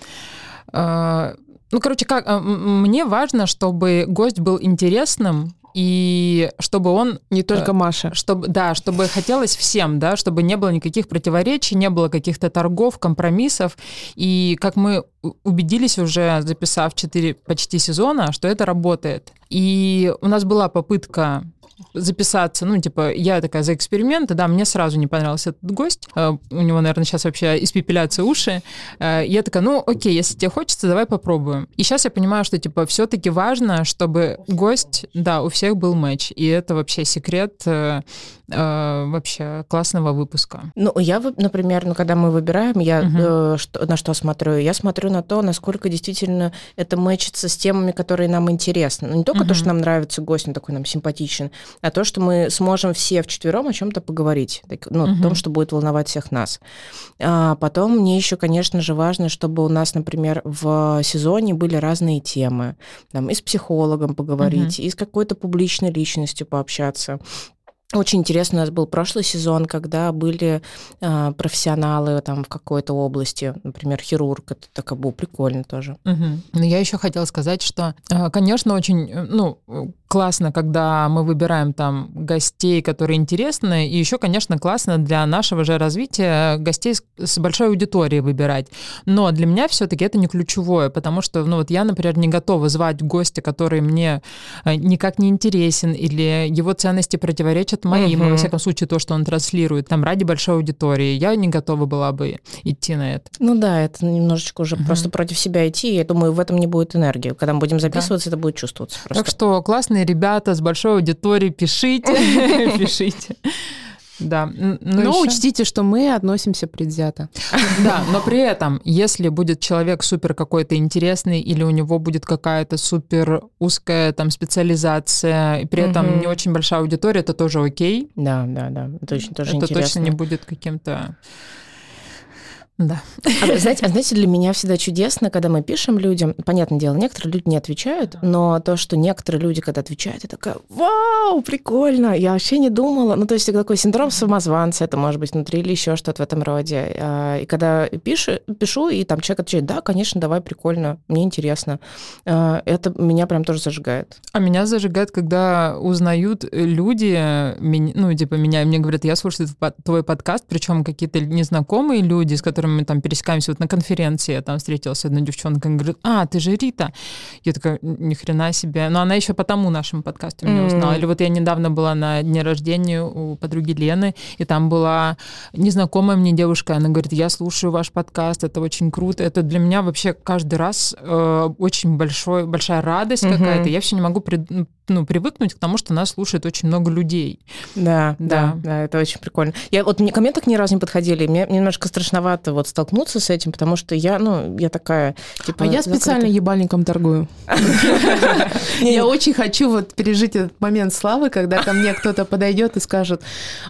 э, ну, короче, как, э, м- мне важно, чтобы гость был интересным, и чтобы он Не только Маша. чтобы, да, чтобы хотелось всем, да, чтобы не было никаких противоречий, не было каких-то торгов, компромиссов. И как мы убедились уже, записав 4 почти сезона, что это работает. И у нас была попытка записаться, ну, типа, я такая за эксперименты, да, мне сразу не понравился этот гость, э, у него, наверное, сейчас вообще испепеляются уши, Э, я такая, ну, окей, если тебе хочется, давай попробуем. И сейчас я понимаю, что, типа, все-таки важно, чтобы гость, да, у всех был матч, и это вообще секрет э, вообще классного выпуска. Ну, я, например, ну, когда мы выбираем, я Мгм. э, что- на что смотрю? Я смотрю на то, насколько действительно это мэчится с темами, которые нам интересны. Ну, не только Мгм. то, что нам нравится гость, он такой нам симпатичен, а то, что мы сможем все вчетвером о чем-то поговорить, так, ну, Мгм. о том, что будет волновать всех нас. А потом мне еще, конечно же, важно, чтобы у нас, например, в сезоне были разные темы. Там, и с психологом поговорить, и с какой-то публичной личностью пообщаться. Очень интересно у нас был прошлый сезон, когда были э, профессионалы там в какой-то области, например, хирург. Это так было прикольно тоже. Угу. Но я еще хотела сказать, что, конечно, очень, ну, классно, когда мы выбираем там гостей, которые интересны, и еще, конечно, классно для нашего же развития гостей с, большой аудиторией выбирать. Но для меня все-таки это не ключевое, потому что, ну, вот я, например, не готова звать гостя, который мне никак не интересен или его ценности противоречат это моим, угу. во всяком случае, то, что он транслирует, там, ради большой аудитории. Я не готова была бы идти на это. Ну да, это немножечко уже угу. просто против себя идти. Я думаю, в этом не будет энергии. Когда мы будем записываться, да. это будет чувствоваться просто. Так что классные ребята с большой аудиторией, пишите, пишите. Да. Но, но еще... учтите, что мы относимся предвзято. Да, но при этом, если будет человек супер какой-то интересный или у него будет какая-то супер узкая там специализация, и при этом не очень большая аудитория, это тоже окей. Да, да, да. Это очень тоже это интересно. точно не будет каким-то да. А, знаете, а знаете, для меня всегда чудесно, когда мы пишем людям, понятное дело, некоторые люди не отвечают, но то, что некоторые люди, когда отвечают, я такая, вау, прикольно, я вообще не думала. Ну, то есть такой синдром самозванца, это может быть внутри или еще что-то в этом роде. А, и когда пишу, пишу, и там человек отвечает, да, конечно, давай, прикольно, мне интересно. А, это меня прям тоже зажигает. А меня зажигает, когда узнают люди, ну, типа меня, и мне говорят, я слушаю твой подкаст, причем какие-то незнакомые люди, с которыми мы там пересекаемся вот на конференции, я там встретилась с одной девчонкой, она говорит, а, ты же Рита. Я такая, ни хрена себе. Но она еще по тому нашему подкасту меня узнала. Или вот я недавно была на дне рождения у подруги Лены, и там была незнакомая мне девушка, она говорит, я слушаю ваш подкаст, это очень круто. Это для меня вообще каждый раз э, очень большой, большая радость mm-hmm. какая-то. Я все не могу при, ну, привыкнуть к тому, что нас слушает очень много людей. Да, да, да, да это очень прикольно. Я вот мне ко мне так ни разу не подходили, мне немножко страшновато вот столкнуться с этим, потому что я, ну, я такая, типа... А я специально ебальником торгую. Я очень хочу вот пережить этот момент славы, когда ко мне кто-то подойдет и скажет,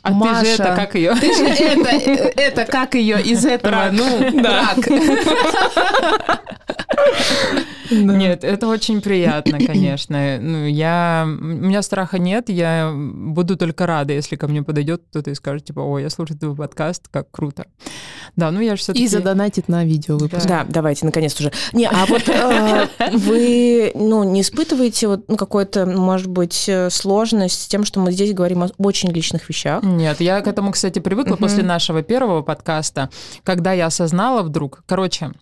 а ты же это как ее? Ты же это, это как ее из этого, ну, рак. Нет, это очень приятно, конечно. Ну, я, у меня страха нет, я буду только рада, если ко мне подойдет кто-то и скажет, типа, о, я слушаю твой подкаст, как круто. Да, ну я же все-таки... И задонатит на видео выпуск. Да, давайте, наконец-то уже. Не, а вот э, вы, ну, не испытываете вот ну, какой-то, может быть, э, сложность с тем, что мы здесь говорим о очень личных вещах? Нет, я к этому, кстати, привыкла после нашего первого подкаста, когда я осознала вдруг, короче,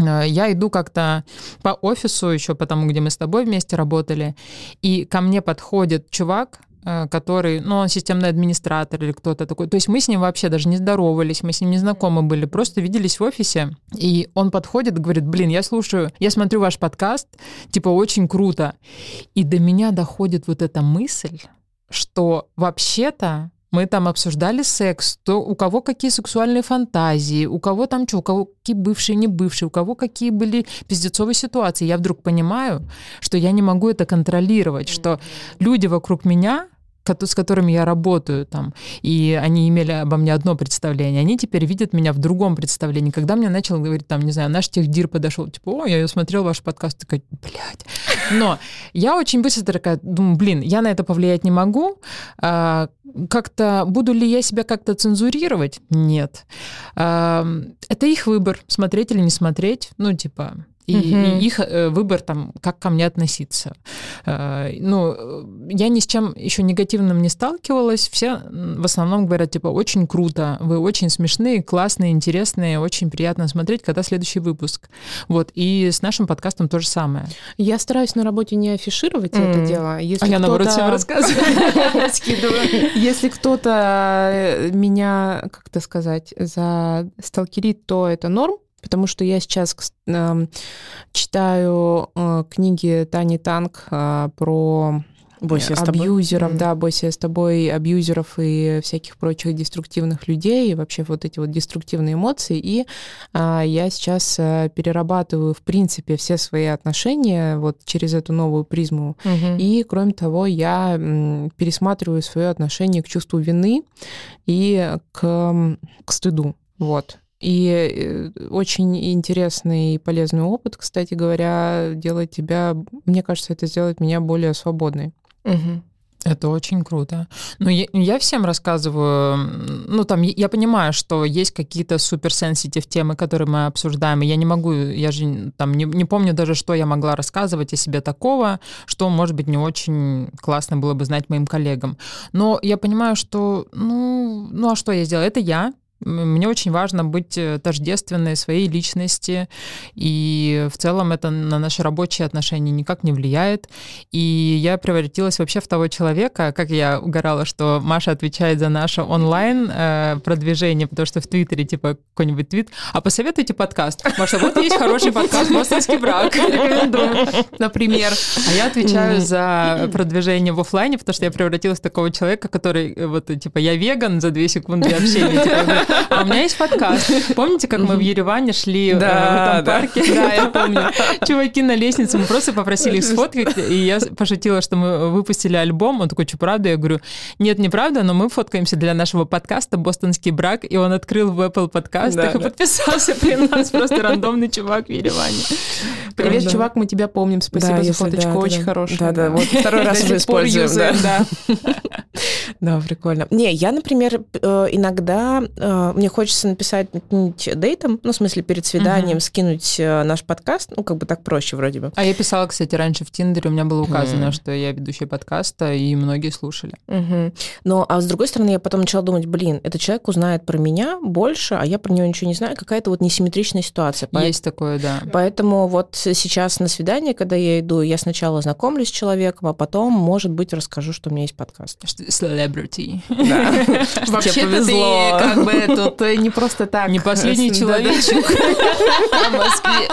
я иду как-то по офису еще, потому где мы с тобой вместе работали, и ко мне подходит чувак, Э, который, ну, он системный администратор или кто-то такой. То есть мы с ним вообще даже не здоровались, мы с ним не знакомы были, просто виделись в офисе, и он подходит говорит, блин, я слушаю, я смотрю ваш подкаст, типа, очень круто. И до меня доходит вот эта мысль, что вообще-то мы там обсуждали секс, то у кого какие сексуальные фантазии, у кого там что, у кого какие бывшие, не бывшие, у кого какие были пиздецовые ситуации. Я вдруг понимаю, что я не могу это контролировать, что люди вокруг меня с которыми я работаю там, и они имели обо мне одно представление, они теперь видят меня в другом представлении. Когда мне начал говорить, там, не знаю, наш техдир подошел, типа, о, я смотрел ваш подкаст, такая, блядь. Но я очень быстро такая думаю, блин, я на это повлиять не могу, а, как-то, буду ли я себя как-то цензурировать? Нет. Это их выбор, смотреть или не смотреть, ну, типа, и, угу. и их э, выбор там, как ко мне относиться. Э, ну, я ни с чем еще негативным не сталкивалась. Все в основном говорят, типа, очень круто, вы очень смешные, классные, интересные, очень приятно смотреть, когда следующий выпуск. Вот, и с нашим подкастом то же самое. Я стараюсь на работе не афишировать mm. это дело. Если а я, наоборот, всем рассказываю. Если кто-то э, меня, как это сказать, за сталкерит, то это норм, потому что я сейчас э, читаю э, книги Тани Танк э, про Бойся абьюзеров, да, бойся с тобой, абьюзеров и всяких прочих деструктивных людей, и вообще вот эти вот деструктивные эмоции. И а, я сейчас а, перерабатываю, в принципе, все свои отношения вот через эту новую призму. Угу. И, кроме того, я м, пересматриваю свое отношение к чувству вины и к, к стыду. Вот. И э, очень интересный и полезный опыт, кстати говоря, делает тебя, мне кажется, это сделает меня более свободной. Угу. Это очень круто. Ну, я, я всем рассказываю, ну, там, я понимаю, что есть какие-то суперсенситив темы, которые мы обсуждаем, и я не могу, я же там не, не помню даже, что я могла рассказывать о себе такого, что, может быть, не очень классно было бы знать моим коллегам. Но я понимаю, что, ну, ну а что я сделала? Это я, мне очень важно быть э, тождественной своей личности, и в целом это на наши рабочие отношения никак не влияет. И я превратилась вообще в того человека, как я угорала, что Маша отвечает за наше онлайн э, продвижение, потому что в Твиттере типа какой-нибудь твит, а посоветуйте подкаст. Маша, вот есть хороший подкаст «Бостонский брак», рекомендую, например. А я отвечаю за продвижение в офлайне, потому что я превратилась в такого человека, который э, вот типа я веган за две секунды общения, а у меня есть подкаст. Помните, как мы в Ереване шли э, в этом парке? Да, я помню. Чуваки на лестнице, мы просто попросили их сфоткать, и я пошутила, что мы выпустили альбом. Он такой, что, правда? Я говорю, нет, не правда, но мы фоткаемся для нашего подкаста «Бостонский брак», и он открыл в Apple подкастах и подписался при нас. Просто рандомный чувак в Ереване. Привет, чувак, мы тебя помним. Спасибо за фоточку, очень хорошая. Да, да, вот второй раз уже используем. Да, да, прикольно. Не, я, например, э, иногда э, мне хочется написать дейтом, ну, в смысле, перед свиданием угу. скинуть э, наш подкаст, ну, как бы так проще вроде бы. А я писала, кстати, раньше в Тиндере, у меня было указано, mm. что я ведущая подкаста, и многие слушали. Угу. Ну, а с другой стороны, я потом начала думать, блин, этот человек узнает про меня больше, а я про него ничего не знаю, какая-то вот несимметричная ситуация. Есть такое, да. Поэтому вот сейчас на свидание, когда я иду, я сначала знакомлюсь с человеком, а потом, может быть, расскажу, что у меня есть подкаст. Celebrity. Вообще повезло. как бы тут не просто так. Не последний человечек в Москве.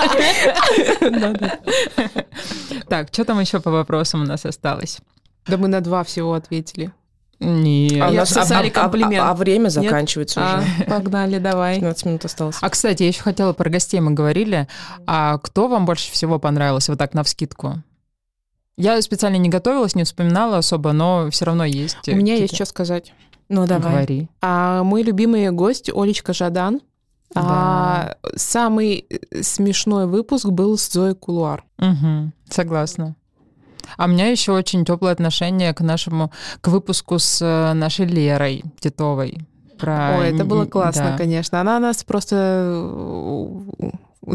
Так, что там еще по вопросам у нас осталось? Да мы на два всего ответили. Нет. А у нас а, комплимент. А, а, а время заканчивается Нет? уже. А, погнали, давай. 15 минут осталось. А, кстати, я еще хотела про гостей мы говорили. А кто вам больше всего понравился вот так на вскидку? Я специально не готовилась, не вспоминала особо, но все равно есть. У меня есть что сказать. Ну, давай. Говори. А, мой любимый гость Олечка Жадан. Да. А, самый э, смешной выпуск был с Зоей Кулуар. Угу, согласна. А у меня еще очень теплое отношение к нашему, к выпуску с э, нашей Лерой Титовой. Про... Ой, это было классно, да. конечно. Она нас просто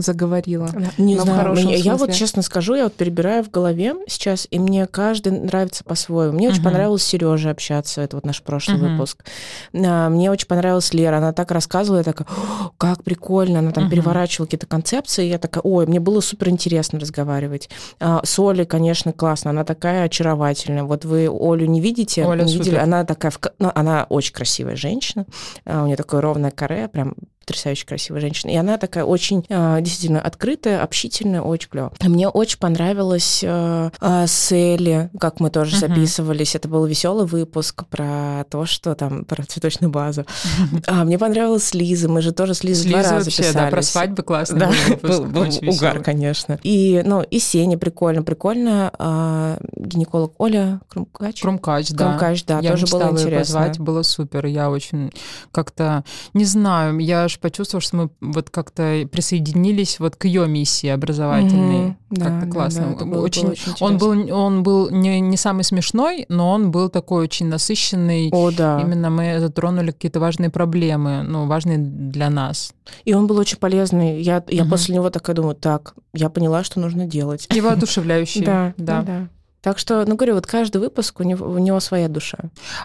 заговорила. Не знаю, мне, я вот честно скажу, я вот перебираю в голове сейчас, и мне каждый нравится по-своему. Мне uh-huh. очень понравилось Сережа общаться, это вот наш прошлый uh-huh. выпуск. А, мне очень понравилась Лера, она так рассказывала, я такая, как прикольно, она там uh-huh. переворачивала какие-то концепции, я такая, ой, мне было супер интересно разговаривать. А, с Олей, конечно, классно, она такая очаровательная. Вот вы Олю не видите, Оля не супер. видели, она такая, ну, она очень красивая женщина, а, у нее такое ровное каре, прям потрясающе красивая женщина. И она такая очень а, действительно открытая, общительная, очень клево. Мне очень понравилось э, э, с Элли, как мы тоже uh-huh. записывались. Это был веселый выпуск про то, что там, про цветочную базу. А, мне понравилась Лиза. Мы же тоже с Лизой два раза вообще, писались. да, про свадьбы классно. Да, был, был угар, конечно. И, ну, и Сеня прикольно, прикольно. А, гинеколог Оля Крумкач. Крумкач, да. Крумкач, да, я тоже было интересно. позвать, было супер. Я очень как-то, не знаю, я аж почувствовала, что мы вот как-то присоединились вот к ее миссии образовательной. Mm-hmm. Как-то да, классно. Да, было, очень, было очень он был, он был не, не самый смешной, но он был такой очень насыщенный. О, да. Именно мы затронули какие-то важные проблемы, ну, важные для нас. И он был очень полезный. Я, я угу. после него такая думаю, так, я поняла, что нужно делать. И воодушевляющий. Да, да, да. Так что, ну, говорю, вот каждый выпуск, у него, у него своя душа.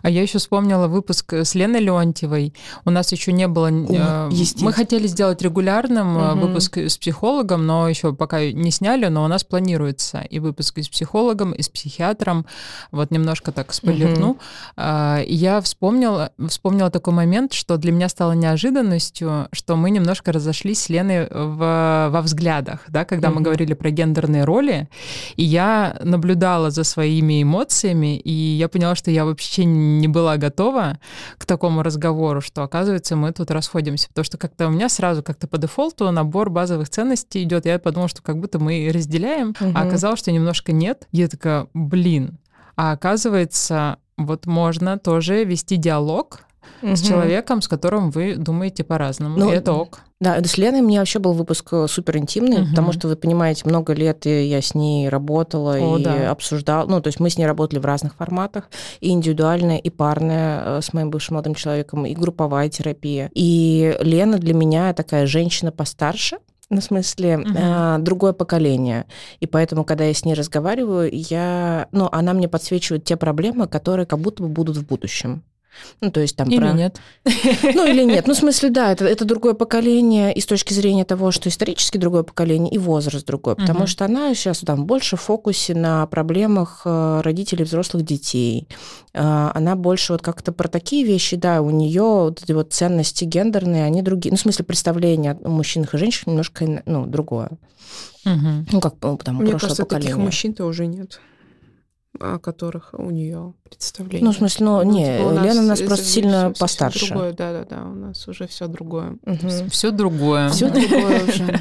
А я еще вспомнила выпуск с Леной Леонтьевой. У нас еще не было... О, э, мы хотели сделать регулярным угу. выпуск с психологом, но еще пока не сняли, но у нас планируется и выпуск и с психологом, и с психиатром. Вот немножко так спойлерну. Угу. И я вспомнила, вспомнила такой момент, что для меня стало неожиданностью, что мы немножко разошлись с Леной в, во взглядах, да, когда угу. мы говорили про гендерные роли, и я наблюдала наблюдала за своими эмоциями, и я поняла, что я вообще не была готова к такому разговору, что, оказывается, мы тут расходимся. Потому что как-то у меня сразу как-то по дефолту набор базовых ценностей идет. Я подумала, что как будто мы разделяем, угу. а оказалось, что немножко нет. Я такая, блин, а оказывается, вот можно тоже вести диалог угу. с человеком, с которым вы думаете по-разному. Ну, и это ок. Да, с Леной у меня вообще был выпуск э, супер интимный, угу. потому что, вы понимаете, много лет я с ней работала О, и да. обсуждала. Ну, то есть мы с ней работали в разных форматах, и индивидуальная, и парная э, с моим бывшим молодым человеком, и групповая терапия. И Лена для меня такая женщина постарше, ну, в смысле, угу. э, другое поколение. И поэтому, когда я с ней разговариваю, я, ну, она мне подсвечивает те проблемы, которые как будто бы будут в будущем. Ну, то есть там или про... нет. Ну, или нет. Ну, в смысле, да, это, это другое поколение и с точки зрения того, что исторически другое поколение, и возраст другой. Потому угу. что она сейчас там больше в фокусе на проблемах э, родителей взрослых детей. Э, она больше вот как-то про такие вещи, да, у нее вот эти вот ценности гендерные, они другие. Ну, в смысле, представление о мужчинах и женщинах немножко, ну, другое. Угу. Ну, как там, Мне прошлое кажется, поколение. таких мужчин-то уже нет о которых у нее представление. Ну, в смысле, ну, ну не, типа, у Лена у нас просто сильно все, постарше. Все другое, да, да, да, у нас уже все другое. Угу. Все другое. Все другое уже.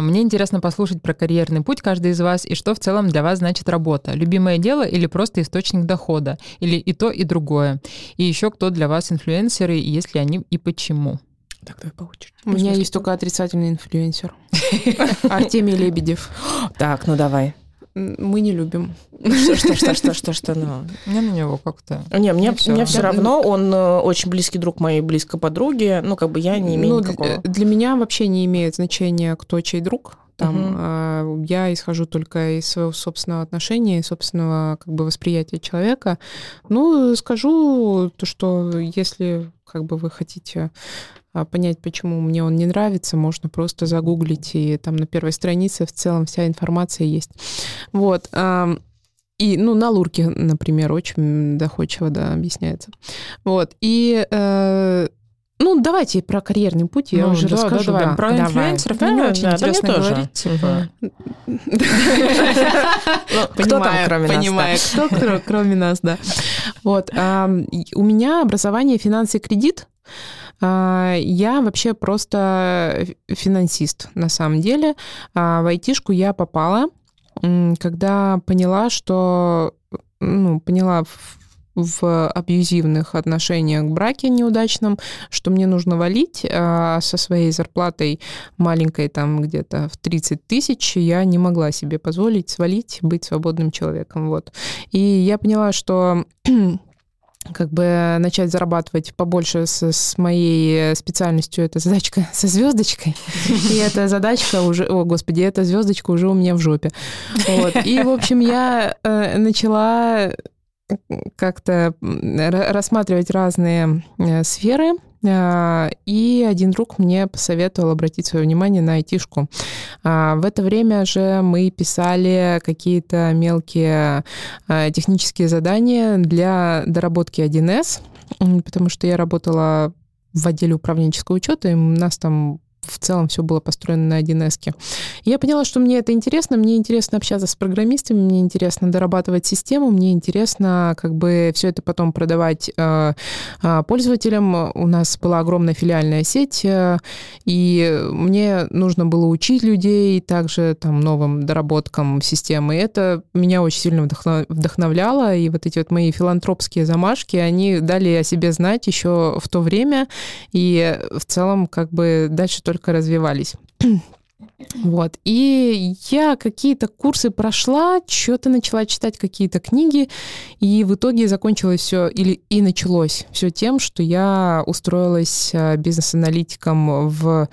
Мне интересно послушать про карьерный путь каждый из вас и что в целом для вас значит работа. Любимое дело или просто источник дохода? Или и то, и другое? И еще кто для вас инфлюенсеры, и есть ли они и почему? Так, давай по очереди. У меня есть только отрицательный инфлюенсер. Артемий Лебедев. Так, ну давай. Мы не любим. Что, что, что, что, что, что, ну. Мне на него как-то... Не, мне, все, мне все равно, он э, очень близкий друг моей близкой подруги, ну, как бы я не имею ну, никакого... Для, для меня вообще не имеет значения, кто чей друг. Там угу. э, я исхожу только из своего собственного отношения, собственного как бы восприятия человека. Ну, скажу то, что если как бы вы хотите понять, почему мне он не нравится, можно просто загуглить, и там на первой странице в целом вся информация есть. Вот. И, ну, на Лурке, например, очень доходчиво, да, объясняется. Вот. И э, ну, давайте про карьерный путь я ну, уже да, расскажу. Да, да. Про давай. инфлюенсеров да, мне очень да, интересно да, говорить. Типа. Кто там, кроме нас? Понимаю, кто, кроме нас, да. Вот. У меня образование финансы и кредит. А, я вообще просто финансист на самом деле. А, в айтишку я попала, когда поняла, что ну, поняла в абьюзивных отношениях к браке неудачном, что мне нужно валить а со своей зарплатой маленькой, там где-то в 30 тысяч, я не могла себе позволить свалить, быть свободным человеком. Вот. И я поняла, что как бы начать зарабатывать побольше с, с моей специальностью, это задачка со звездочкой. И эта задачка уже, о господи, эта звездочка уже у меня в жопе. Вот. И, в общем, я э, начала как-то рассматривать разные э, сферы, и один друг мне посоветовал обратить свое внимание на айтишку. А, в это время же мы писали какие-то мелкие а, технические задания для доработки 1С, потому что я работала в отделе управленческого учета, и у нас там в целом все было построено на 1С. Я поняла, что мне это интересно, мне интересно общаться с программистами, мне интересно дорабатывать систему, мне интересно как бы все это потом продавать э, э, пользователям. У нас была огромная филиальная сеть, э, и мне нужно было учить людей также там новым доработкам системы. И это меня очень сильно вдохновляло, и вот эти вот мои филантропские замашки, они дали о себе знать еще в то время, и в целом как бы дальше то только развивались. Вот. И я какие-то курсы прошла, что-то начала читать какие-то книги, и в итоге закончилось все, или и началось все тем, что я устроилась э, бизнес-аналитиком в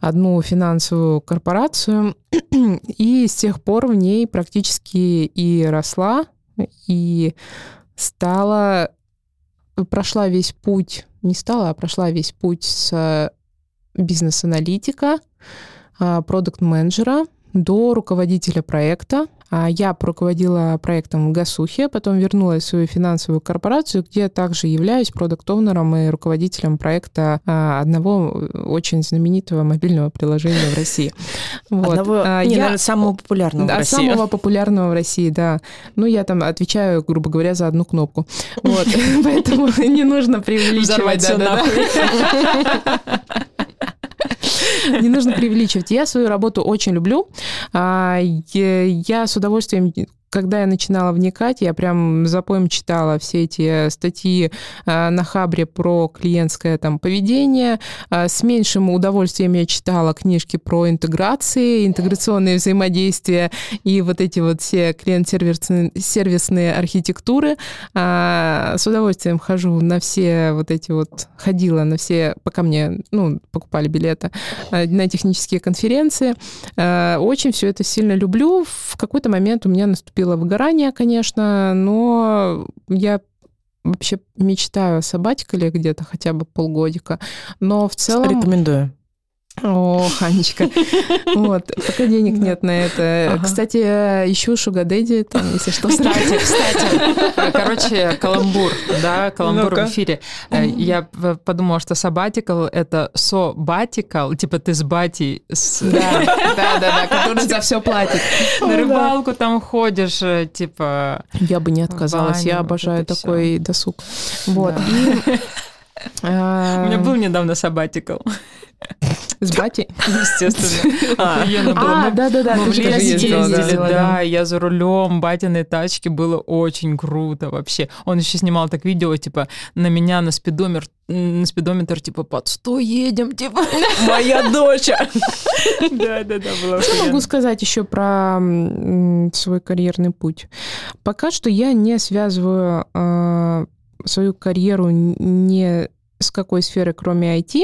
одну финансовую корпорацию, и с тех пор в ней практически и росла, и стала, прошла весь путь, не стала, а прошла весь путь с бизнес-аналитика, а, продукт-менеджера до руководителя проекта. А я руководила проектом в Гасухе, потом вернулась в свою финансовую корпорацию, где я также являюсь продукт-оунером и руководителем проекта а, одного очень знаменитого мобильного приложения в России. Вот. Одного, не, я, наверное, самого популярного да, в России. самого популярного в России, да. Ну, я там отвечаю, грубо говоря, за одну кнопку. Вот. Поэтому не нужно преувеличивать. Не нужно преувеличивать. Я свою работу очень люблю. А, я с удовольствием когда я начинала вникать, я прям запоем читала все эти статьи э, на Хабре про клиентское там поведение. Э, с меньшим удовольствием я читала книжки про интеграции, интеграционные взаимодействия и вот эти вот все клиент-сервисные архитектуры. Э, с удовольствием хожу на все вот эти вот, ходила на все, пока мне, ну, покупали билеты, на технические конференции. Очень все это сильно люблю. В какой-то момент у меня наступил наступило выгорание, конечно, но я вообще мечтаю о сабатикале где-то хотя бы полгодика. Но в целом... Рекомендую. О, Ханечка. Вот, пока денег нет на это. Кстати, ищу Шугадэдди, там, если что. Кстати, кстати, короче, каламбур, да, каламбур в эфире. Э, я подумала, что sabbatical — это so-batical, типа ты с батей. Да, да, да, который за все платит. На рыбалку там ходишь, э, типа... Я бы не отказалась, я обожаю такой досуг. Вот. У меня был недавно sabbatical. С батей? Естественно. А, а да-да-да. Мы в лес ездили, да, я за рулем батиной тачки, было очень круто вообще. Он еще снимал так видео, типа, на меня на спидометр на спидометр, типа, под 100 едем, типа, моя дочь. Да-да-да, было Что могу сказать еще про свой карьерный путь? Пока что я не связываю а, свою карьеру не с какой сферы, кроме IT,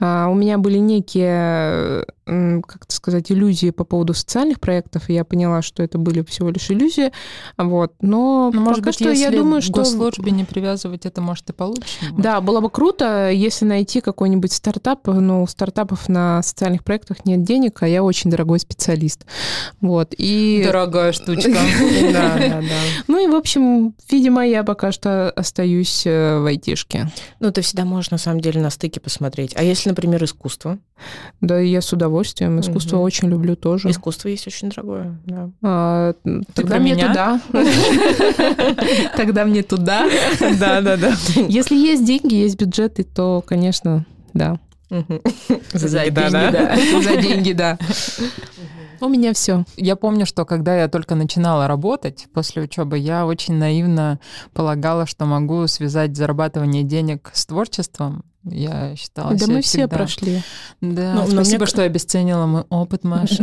у меня были некие как это сказать, иллюзии по поводу социальных проектов, и я поняла, что это были всего лишь иллюзии, вот, но, но может быть, что я думаю, что... службе не привязывать, это может и получше. Да, было бы круто, если найти какой-нибудь стартап, но у стартапов на социальных проектах нет денег, а я очень дорогой специалист, вот, и... Дорогая штучка. Да, да, да. Ну и, в общем, видимо, я пока что остаюсь э, в айтишке. Ну, ты всегда можешь, на самом деле, на стыке посмотреть. А если, например, искусство? Да, я с удовольствием удовольствием. Искусство угу. очень люблю тоже. Искусство есть очень дорогое, да. А, тогда мне меня? туда. Тогда мне туда. Да, да, да. Если есть деньги, есть бюджеты, то, конечно, да. За деньги, да. За деньги, да. У меня все. Я помню, что когда я только начинала работать после учебы, я очень наивно полагала, что могу связать зарабатывание денег с творчеством. Я считала Да мы всегда... все прошли. Да, но, спасибо, мне... что обесценила мой опыт, Маша.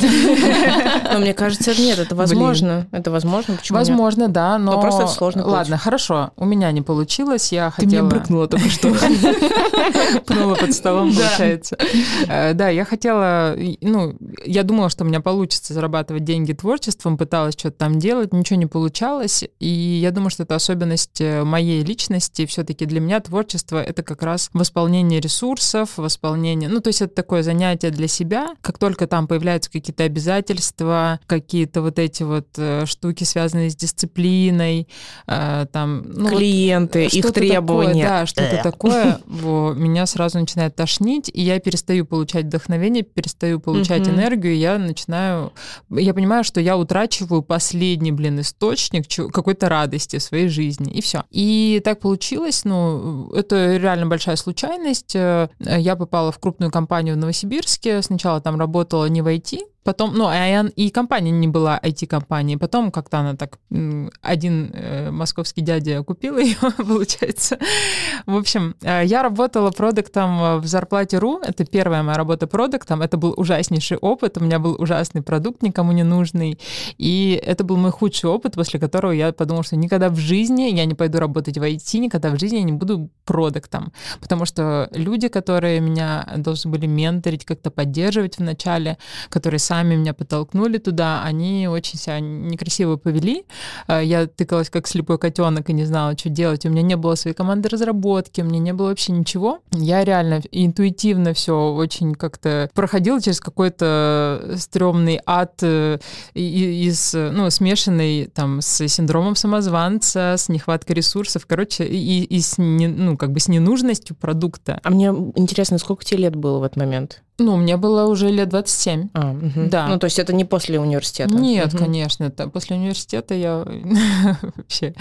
Но мне кажется, нет, это возможно. Это возможно, почему Возможно, да, но... просто сложно Ладно, хорошо, у меня не получилось, я хотела... Ты мне брыкнула только что. Пнула под столом, получается. Э, да, я хотела... Ну, я думала, что у меня получится зарабатывать деньги творчеством, пыталась что-то там делать, ничего не получалось, и я думаю, что это особенность э, моей личности. все таки для меня творчество — это как раз восполнение восполнение ресурсов, восполнение... Ну, то есть это такое занятие для себя. Как только там появляются какие-то обязательства, какие-то вот эти вот э, штуки, связанные с дисциплиной, э, там... Ну, Клиенты, вот их требования. Такое, да, что-то такое, меня сразу начинает тошнить, и я перестаю получать вдохновение, перестаю получать энергию, и я начинаю... Я понимаю, что я утрачиваю последний, блин, источник какой-то радости в своей жизни, и все. И так получилось, ну, это реально большая случайность, случайность. Э, я попала в крупную компанию в Новосибирске. Сначала там работала не в IT, Потом, ну, а и компания не была IT-компанией. Потом как-то она так, один э, московский дядя купил ее, получается. В общем, э, я работала продуктом в зарплате.ру. Это первая моя работа продуктом. Это был ужаснейший опыт. У меня был ужасный продукт, никому не нужный. И это был мой худший опыт, после которого я подумала, что никогда в жизни я не пойду работать в IT, никогда в жизни я не буду продуктом. Потому что люди, которые меня должны были менторить, как-то поддерживать в начале, которые сами меня подтолкнули туда, они очень себя некрасиво повели. Э, я тыкалась как слепой котенок и не знала, что делать. У меня не было своей команды разработки, у меня не было вообще ничего. Я реально интуитивно все очень как-то проходила через какой-то стрёмный ад э, из, ну, смешанный там с синдромом самозванца, с нехваткой ресурсов, короче, и, и с, не, ну, как бы с ненужностью продукта. А мне интересно, сколько тебе лет было в этот момент? Ну, мне было уже лет 27. А, угу. Да. Ну, то есть это не после университета? Нет, угу. конечно. Это после университета я вообще...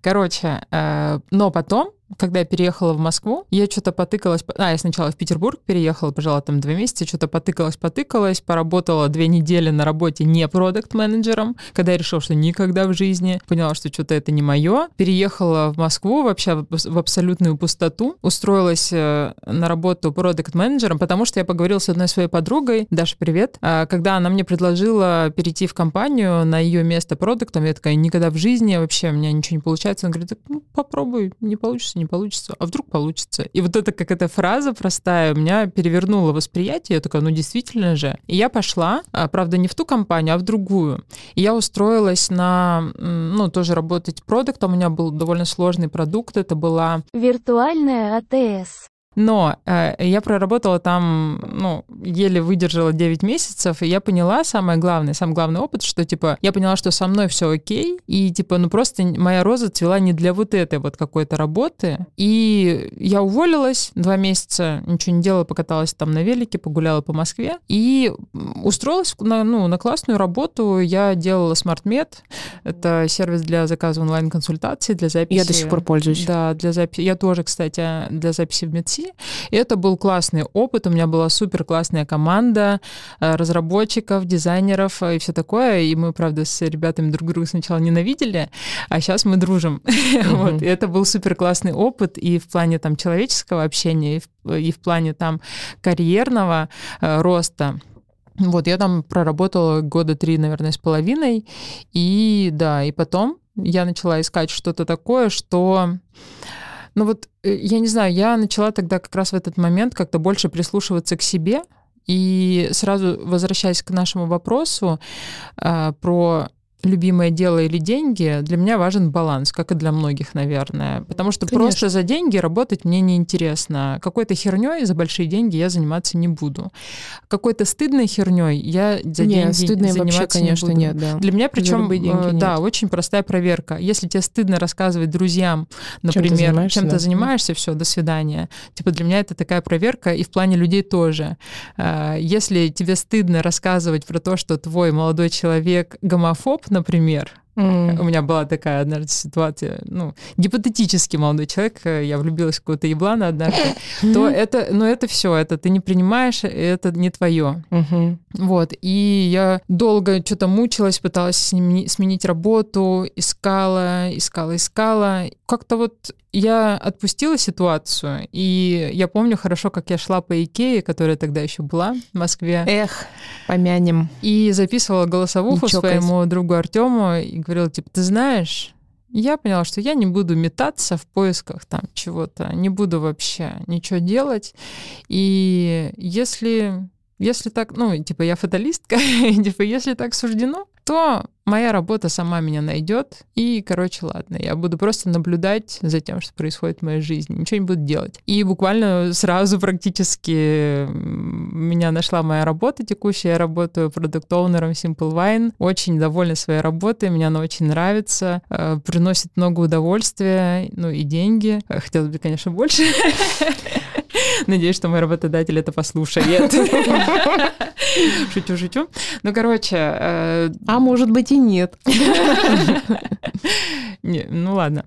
Короче, э, но потом когда я переехала в Москву, я что-то потыкалась... А, я сначала в Петербург переехала, пожала там два месяца, что-то потыкалась, потыкалась, поработала две недели на работе не продукт-менеджером, когда я решила, что никогда в жизни, поняла, что что-то это не мое, переехала в Москву вообще в абсолютную пустоту, устроилась э, на работу продукт-менеджером, потому что я поговорила с одной своей подругой, Даша, привет, а, когда она мне предложила перейти в компанию на ее место продуктом, я такая, никогда в жизни вообще у меня ничего не получается. Она говорит, ну, попробуй, не получится, не получится, а вдруг получится. И вот это как эта фраза простая у меня перевернула восприятие, я такая, ну действительно же. И я пошла, а, правда, не в ту компанию, а в другую. И я устроилась на, ну, тоже работать продуктом, у меня был довольно сложный продукт, это была... Виртуальная АТС. Но э, я проработала там, ну, еле выдержала 9 месяцев, и я поняла самое главное, самый главный опыт, что, типа, я поняла, что со мной все окей, и, типа, ну, просто моя роза цвела не для вот этой вот какой-то работы. И я уволилась два месяца, ничего не делала, покаталась там на велике, погуляла по Москве, и устроилась на, ну, на классную работу. Я делала SmartMed, это сервис для заказа онлайн-консультаций, для записи. Я до сих пор пользуюсь. Да, для записи. Я тоже, кстати, для записи в медси IT. И это был классный опыт. У меня была супер классная команда э, разработчиков, дизайнеров и все такое. И мы, правда, с ребятами друг друга сначала ненавидели, а сейчас мы дружим. Mm-hmm. вот. И это был супер классный опыт и в плане там человеческого общения, и в, и в плане там карьерного э, роста. Вот, я там проработала года три, наверное, с половиной. И да, и потом я начала искать что-то такое, что ну вот, э, я не знаю, я начала тогда как раз в этот момент как-то больше прислушиваться к себе, и сразу возвращаясь к нашему вопросу э, про любимое дело или деньги, для меня важен баланс, как и для многих, наверное. Потому что Конечно. просто за деньги работать мне неинтересно. Какой-то херней за большие деньги я заниматься не буду. Какой-то стыдной херней я за не, деньги заниматься вообще, конечно, не буду. нет, да. Для меня причем, э, да, очень простая проверка. Если тебе стыдно рассказывать друзьям, например, чем ты занимаешься, чем да. занимаешься все, до свидания. Типа для меня это такая проверка, и в плане людей тоже. Э, если тебе стыдно рассказывать про то, что твой молодой человек гомофоб, например, Mm. У меня была такая однажды ситуация, ну, гипотетически молодой человек, э, я влюбилась в какого-то еблана однажды, то это, ну, это все, это ты не принимаешь, это не твое. Вот, и я долго что-то мучилась, пыталась сменить работу, искала, искала, искала. Как-то вот я отпустила ситуацию, и я помню хорошо, как я шла по Икее, которая тогда еще была в Москве. Эх, помянем. И записывала голосовуху своему другу Артему говорила, типа, ты знаешь, я поняла, что я не буду метаться в поисках там чего-то, не буду вообще ничего делать. И если если так, ну, типа, я фаталистка, типа, если так суждено, то моя работа сама меня найдет. И, короче, ладно, я буду просто наблюдать за тем, что происходит в моей жизни. Ничего не буду делать. И буквально сразу практически меня нашла моя работа текущая. Я работаю продукт-оунером Simple Wine. Очень довольна своей работой, мне она очень нравится. Э, приносит много удовольствия, ну и деньги. Хотелось бы, конечно, больше. Надеюсь, что мой работодатель это послушает. Шучу, шучу. Ну, короче... Э, а может быть и нет. Ну, ладно.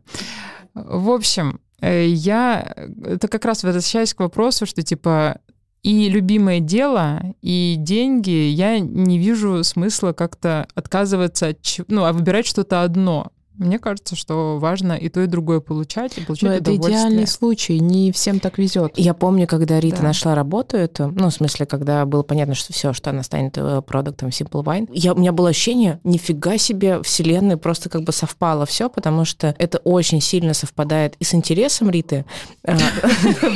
В общем, э, я... Это как раз возвращаюсь к вопросу, что, типа, и любимое дело, и деньги, я не вижу смысла как-то отказываться от... Ну, а выбирать что-то одно. Мне кажется, что важно и то, и другое получать, и получать Но это идеальный случай, не всем так везет. Я помню, когда Рита да. нашла работу эту, ну, в смысле, когда было понятно, что все, что она станет э, продуктом Simple Wine, я, у меня было ощущение, нифига себе, вселенная просто как бы совпало все, потому что это очень сильно совпадает и с интересом Риты. А,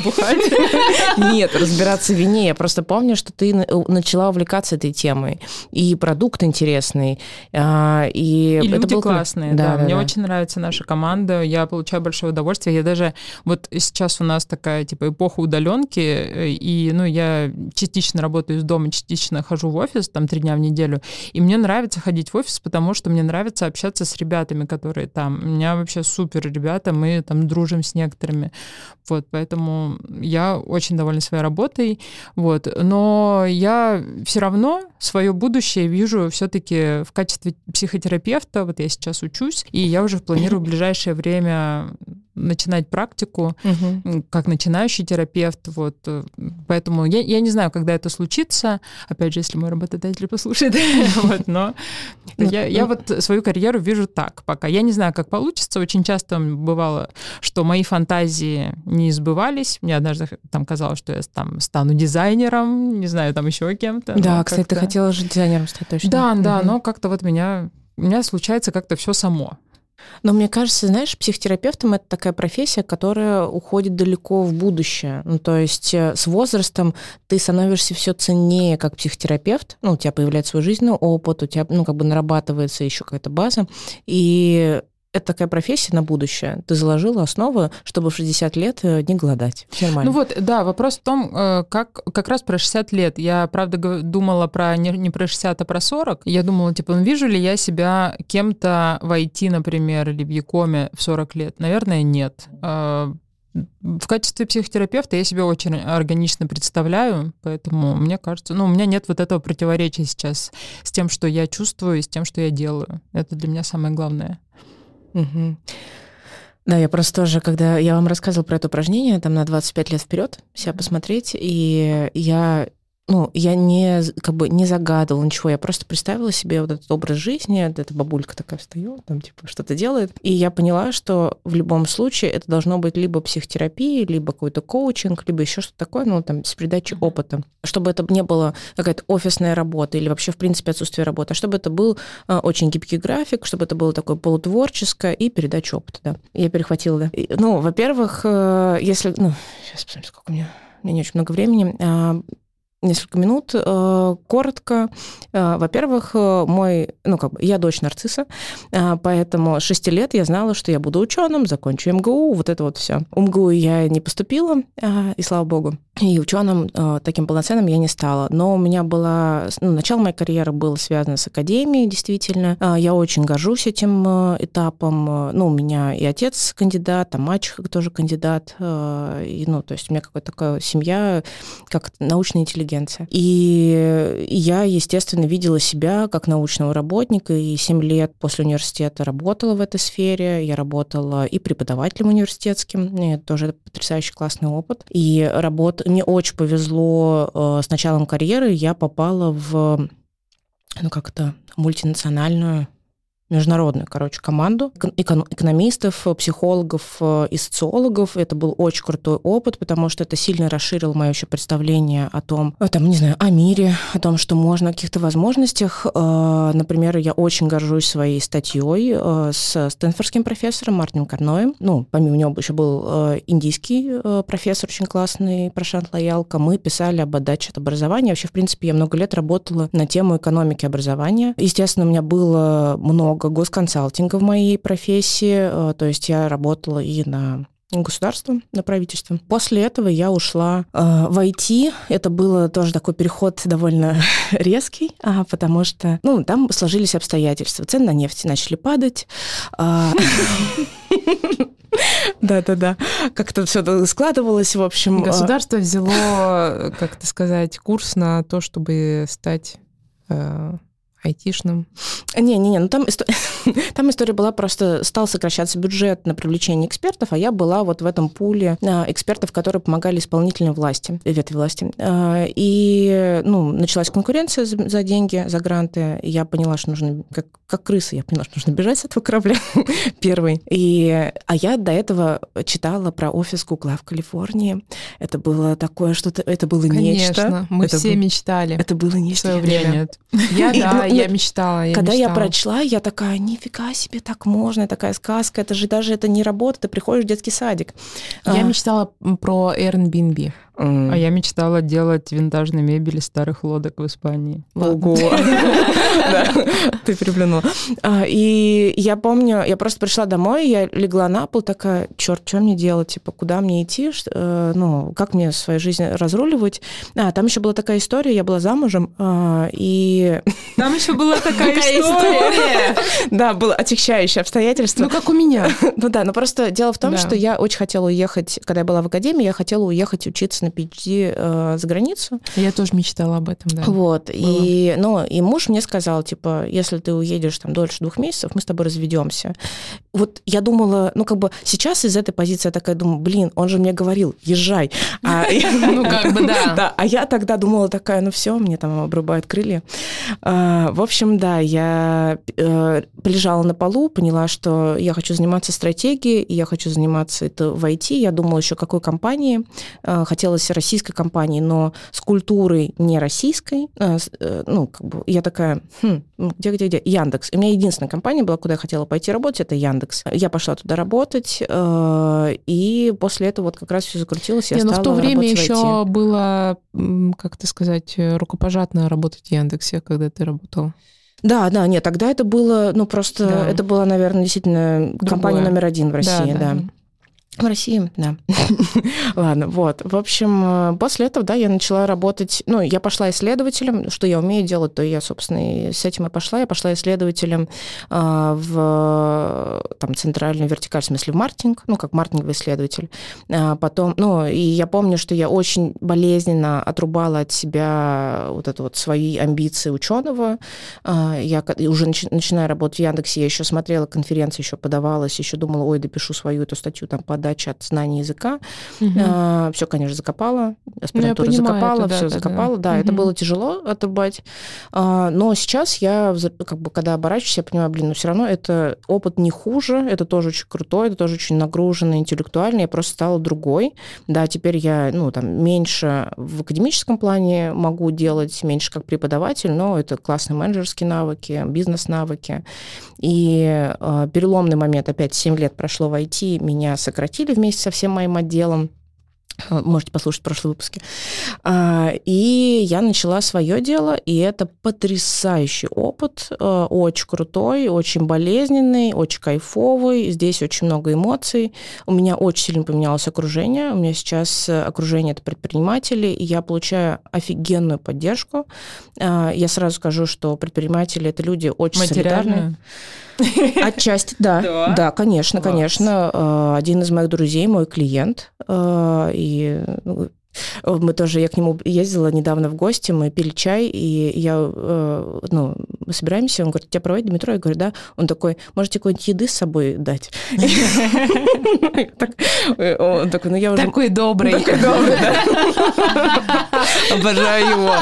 Бухать? Нет, разбираться в вине. Я просто помню, что ты начала увлекаться этой темой. И продукт интересный, а, и... И люди классные, да мне очень нравится наша команда, я получаю большое удовольствие. Я даже вот сейчас у нас такая типа эпоха удаленки, э, и ну я частично работаю из дома, частично хожу в офис, там три дня в неделю, и мне нравится ходить в офис, потому что мне нравится общаться с ребятами, которые там. У меня вообще супер ребята, мы там дружим с некоторыми, вот, поэтому я очень довольна своей работой, вот, но я все равно свое будущее вижу все-таки в качестве психотерапевта, вот я сейчас учусь, и я уже планирую в ближайшее время начинать практику м, как начинающий терапевт. Вот. э, Поэтому я, я не знаю, когда это случится. Опять же, если мой работодатель послушает. Вот, но Ну, я, я ну. вот свою карьеру вижу так пока. Я не знаю, как получится. Очень часто бывало, что мои фантазии не сбывались. Мне однажды там казалось, что я там стану дизайнером, не знаю, там еще кем-то. Да, кстати, ты хотела же дизайнером стать точно. Да, да, но как-то вот меня... У меня случается как-то все само. Но мне кажется, знаешь, психотерапевтом это такая профессия, которая уходит далеко в будущее. Ну, то есть э, с возрастом ты становишься все ценнее как психотерапевт. Ну, у тебя появляется свой жизненный опыт, у тебя, ну, как бы нарабатывается еще какая-то база. И это такая профессия на будущее. Ты заложила основу, чтобы в 60 лет э, не голодать. Нормально. Ну вот, да, вопрос в том, э, как как раз про 60 лет. Я, правда, думала про не, не про 60, а про 40. Я думала, типа, ну, вижу ли я себя кем-то в IT, например, или в Якоме в 40 лет? Наверное, нет. Э, В качестве психотерапевта я себя очень органично представляю, поэтому мне кажется, ну, у меня нет вот этого противоречия сейчас с тем, что я чувствую, и с тем, что я делаю. Это для меня самое главное. Мгм. Да, я просто тоже, когда я вам рассказывала про это упражнение, там на 25 лет вперед себя посмотреть, и я ну, я не, как бы не загадывала ничего, я просто представила себе вот этот образ жизни, вот эта бабулька такая встает, там типа что-то делает, и я поняла, что в любом случае это должно быть либо психотерапия, либо какой-то коучинг, либо еще что-то такое, ну, там, с передачей опыта, чтобы это не было какая-то офисная работа или вообще, в принципе, отсутствие работы, а чтобы это был а, очень гибкий график, чтобы это было такое полутворческое и передача опыта, да. Я перехватила, да. И, ну, во-первых, э, если, ну, сейчас посмотрим, сколько у меня, у меня не очень много времени, а, несколько минут. Э, Коротко. Э, Во-первых, э, мой, ну как бы, я дочь нарцисса, поэтому с 6 лет я знала, что я буду ученым, закончу МГУ, вот это вот все. В МГУ я не поступила, и слава богу. И ученым таким полноценным я не стала. Но у меня была... Ну, начало моей карьеры было связано с академией, действительно. Я очень горжусь этим этапом. Ну, у меня и отец кандидат, а мачеха тоже кандидат. И, ну, то есть у меня какая-то такая семья, как научная интеллигенция. И я, естественно, видела себя как научного работника, и 7 лет после университета работала в этой сфере. Я работала и преподавателем университетским, и это тоже потрясающий классный опыт. И работа... Мне очень повезло э, с началом карьеры, я попала в, ну как это, мультинациональную международную, короче, команду эко- экон- экономистов, психологов э, и социологов. Это был очень крутой опыт, потому что это сильно расширило мое еще представление о том, э, там, не знаю, о мире, о том, что можно, о каких-то возможностях. Э, Например, я очень горжусь своей статьей с стэнфордским профессором Мартином Карноем. Ну, помимо него еще был индийский профессор очень классный, Прошант Лоялка. Мы писали об отдаче от образования. Вообще, в принципе, я много лет работала на тему экономики образования. Естественно, у меня было много госконсалтинга в моей профессии, э, то есть я работала и на государство, на правительство. После этого я ушла э, в IT. Это было тоже такой переход довольно резкий, а, потому что ну, там сложились обстоятельства. Цены на нефть начали падать. а, Да-да-да. Как-то все складывалось, в общем. а, Государство взяло, как это сказать, курс на то, чтобы стать э, айтишным. Не-не-не, ну там, исто- там история была просто, стал сокращаться бюджет на привлечение экспертов, а я была вот в этом пуле а, экспертов, которые помогали исполнительной власти, э, ветви власти. А, И, ну, началась конкуренция за, деньги, за гранты. Я поняла, что нужно, как, как крыса, я поняла, что нужно бежать с этого корабля первый. И, а я до этого читала про офис Гугла в Калифорнии. Это было такое что-то, это было нечто. Конечно, мы Это все был- мечтали. Это было в нечто. свое Я время. Я, да, я ну, мечтала. я Когда я мечтала. прочла, я такая, нифига себе, так можно, такая сказка, это же даже это не работа, ты приходишь в детский садик. Я А, мечтала про Airbnb. А я мечтала делать винтажную мебель из старых лодок в Испании. Ого. Ты приплюнула. А, И я помню, я просто пришла домой, я легла на пол, такая, черт, что мне делать, типа, куда мне идти, э, ну, как мне свою жизнь разруливать. А, там еще была такая история, я была замужем, а, и... Там еще была такая история. Да, было отягчающее обстоятельство. Ну, как у меня. Ну да, но просто дело в том, что я очень хотела уехать, когда я была в академии, я хотела уехать учиться на на PhD э, за границу. Я тоже мечтала об этом, да. Вот. И, ну, и муж мне сказал, типа, если ты уедешь там дольше двух месяцев, мы с тобой разведемся. Вот я думала, ну, как бы сейчас из этой позиции я такая думаю, блин, он же мне говорил, езжай. А, Ну, как бы да. а я тогда думала такая, ну все, мне там обрубают крылья. А, В общем, да, я э, полежала на полу, поняла, что я хочу заниматься стратегией, я хочу заниматься это в IT. Я думала еще, какой компании. Э, Хотелось российской компании, но с культурой не российской. Э, э, Ну, как бы я такая, хм, где, где, где? Яндекс. У меня единственная компания была, куда я хотела пойти работать, это Яндекс. Я пошла туда работать, э, и после этого вот как раз все закрутилось, я Не, ну стала в то время работать в еще было, как это сказать, рукопожатно работать в Яндексе, когда ты работал. Да, да, нет, тогда это было, ну просто, Да. это была, наверное, действительно компания Другое. номер один в России, да. В России, да. Ладно, вот. В общем, э, после этого, да, я начала работать, ну, я пошла исследователем, что я умею делать, то я, собственно, и с этим и пошла. Я пошла исследователем а, в там, центральную вертикаль, в смысле в маркетинг, ну, как маркетинговый исследователь. А потом, ну, и я помню, что я очень болезненно отрубала от себя вот это вот свои амбиции ученого. А, Я уже начи- начиная работать в Яндексе, я еще смотрела конференции, еще подавалась, еще думала, ой, допишу свою эту статью там подача от знаний языка. все, конечно, закопала, аспирантуру понимаю закопала, это, да, все да, да. закопала. Да, это Мгм. было тяжело отрубать. А, Но сейчас я, как бы, когда оборачиваюсь, я понимаю, блин, но все равно это опыт не хуже, это тоже очень крутой, это тоже очень нагруженно интеллектуально, я просто стала другой. Да, теперь я, ну, там, меньше в академическом плане могу делать, меньше как преподаватель, но это классные менеджерские навыки, бизнес-навыки. И э, переломный момент, опять 7 лет прошло в IT, меня сократили вместе со всем моим отделом. Э, Можете послушать прошлые выпуски. А, И я начала свое дело, и это потрясающий опыт, э, очень крутой, очень болезненный, очень кайфовый. Здесь очень много эмоций. У меня очень сильно поменялось окружение. У меня сейчас э, окружение это предприниматели, и я получаю офигенную поддержку. А, Я сразу скажу, что предприниматели это люди очень солидарные. Отчасти, да. Да? Да, конечно, Класс. конечно. Э, Один из моих друзей, мой клиент, э, и ну, мы тоже, я к нему ездила недавно в гости, мы пили чай, и я, э, ну, мы собираемся, он говорит, тебя проводить до метро? Я говорю, да. Он такой, можете какой-нибудь еды с собой дать? Э, Он такой, ну я уже... Такой добрый. Такой добрый, да. Обожаю его.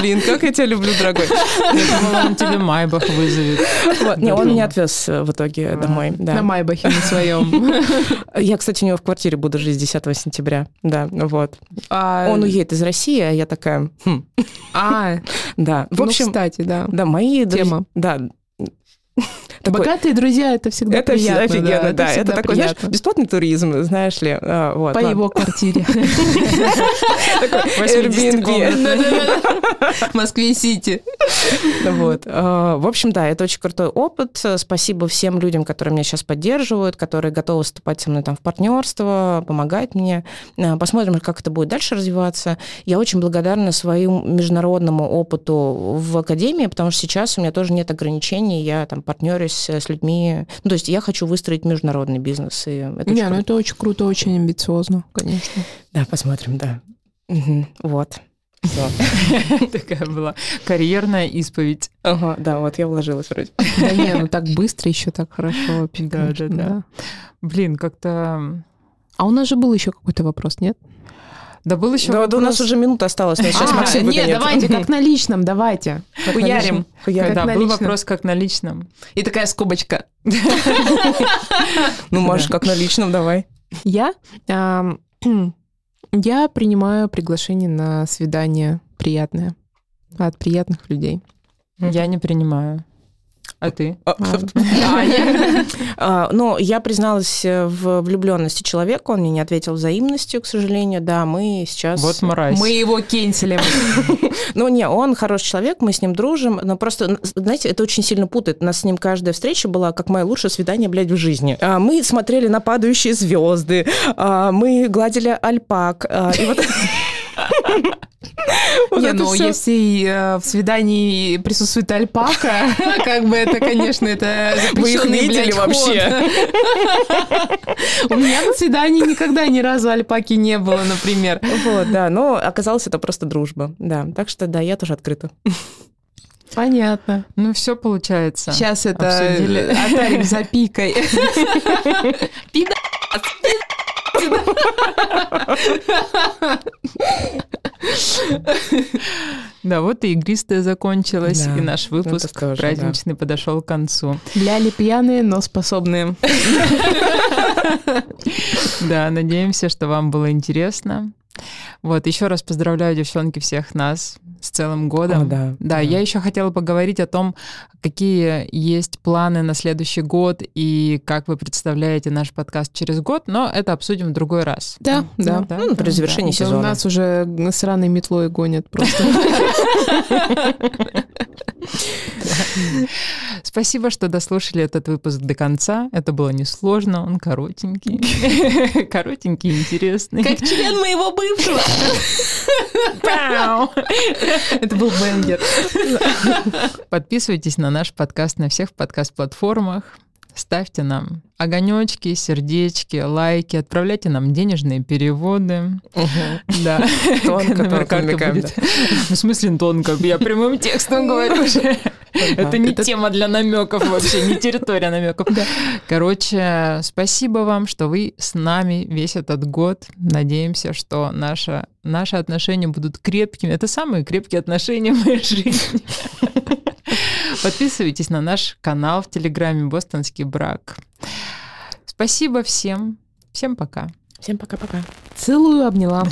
Блин, как я тебя люблю, дорогой. Я думала, он тебе Майбах вызовет. Не, он меня отвез э, в итоге домой. да. На Майбахе на своем. Я, кстати, у него в квартире буду жить с 10 сентября. Да, вот. Он уедет из России, а я такая, хм, А, да. В ну, общем, кстати, да. да, мои Тема. Да. Такой- Богатые друзья, это всегда это приятно. всегда офигенно, да. Это, всегда такой, знаешь, приятно. бесплатный туризм, знаешь ли. а, вот, По ладно. его квартире. Airbnb. В Москве-Сити. Вот. А, В общем, да, это очень крутой опыт. Спасибо всем людям, которые меня сейчас поддерживают, которые готовы вступать со мной там в партнерство, помогать мне. А, Посмотрим, как это будет дальше развиваться. Я очень благодарна своему международному опыту в академии, потому что сейчас у меня тоже нет ограничений. Я там партнерюсь с людьми. Ну, то есть я хочу выстроить международный бизнес. И это очень Не, ну круто. это очень круто, очень амбициозно, конечно. Да, посмотрим, да. Мгм. Вот. Такая была карьерная исповедь. Ага, да, вот я вложилась вроде. Да не, ну так быстро еще так хорошо. Да, да, да. Блин, как-то... А у нас же был еще какой-то вопрос, нет? Да был еще Да, да у нас уже минута осталась, но сейчас А, Максим Нет, давайте, как на личном, давайте. Хуярим. Хуярим. Да, был личном. вопрос как на личном. И такая скобочка. Ну, можешь как на личном, давай. Я, я принимаю приглашение на свидание приятное от приятных людей. Я не принимаю. А ты? А, А, я- а, Ну, я призналась э, в влюбленности человека, он мне не ответил взаимностью, к сожалению. Да, мы сейчас... Вот мразь. Мы его кенселим. Ну, не, он хороший человек, мы с ним дружим, но просто, знаете, это очень сильно путает. У нас с ним каждая встреча была как мое лучшее свидание, блядь, в жизни. Мы смотрели на падающие звезды, мы гладили альпак. И вот Вот Не, ну если э, в свидании присутствует альпака, как бы это, конечно, это Вы их запрещенный, видели блядь, вообще? У меня на свидании никогда ни разу альпаки не было, например. Вот, да, но оказалось, это просто дружба, да. Так что, да, я тоже открыта. Понятно. Ну, все получается. Сейчас это Обсудили. Атарик за пикой. Да, вот и игристая закончилась, Да, и наш выпуск тоже, праздничный подошел к концу. Ляли пьяные, но способные. Да, надеемся, что вам было интересно. Вот, еще раз поздравляю, девчонки, всех нас с целым годом. О, да, да, да. я еще хотела поговорить о том, какие есть планы на следующий год и как вы представляете наш подкаст через год, но это обсудим в другой раз. Да, да. Ну, при завершении Да, У сезона. нас уже сраной метлой гонят просто. Спасибо, что дослушали этот выпуск до конца. Это было несложно, он коротенький. Коротенький, интересный. член моего бывшего. Это был бенгер. Подписывайтесь на наш подкаст на всех подкаст-платформах. Ставьте нам огонечки, сердечки, лайки, отправляйте нам денежные переводы. Да. Тонко, тонко будет. В смысле тонко? Я прямым текстом говорю уже. Это не тема для намеков вообще, не территория намеков. Короче, спасибо вам, что вы с нами весь этот год. Надеемся, что наше, наши отношения будут крепкими. Это самые крепкие отношения в моей жизни. Подписывайтесь на наш канал в Телеграме «Бостонский брак». Спасибо всем. Всем пока. Всем пока-пока. Целую, обняла.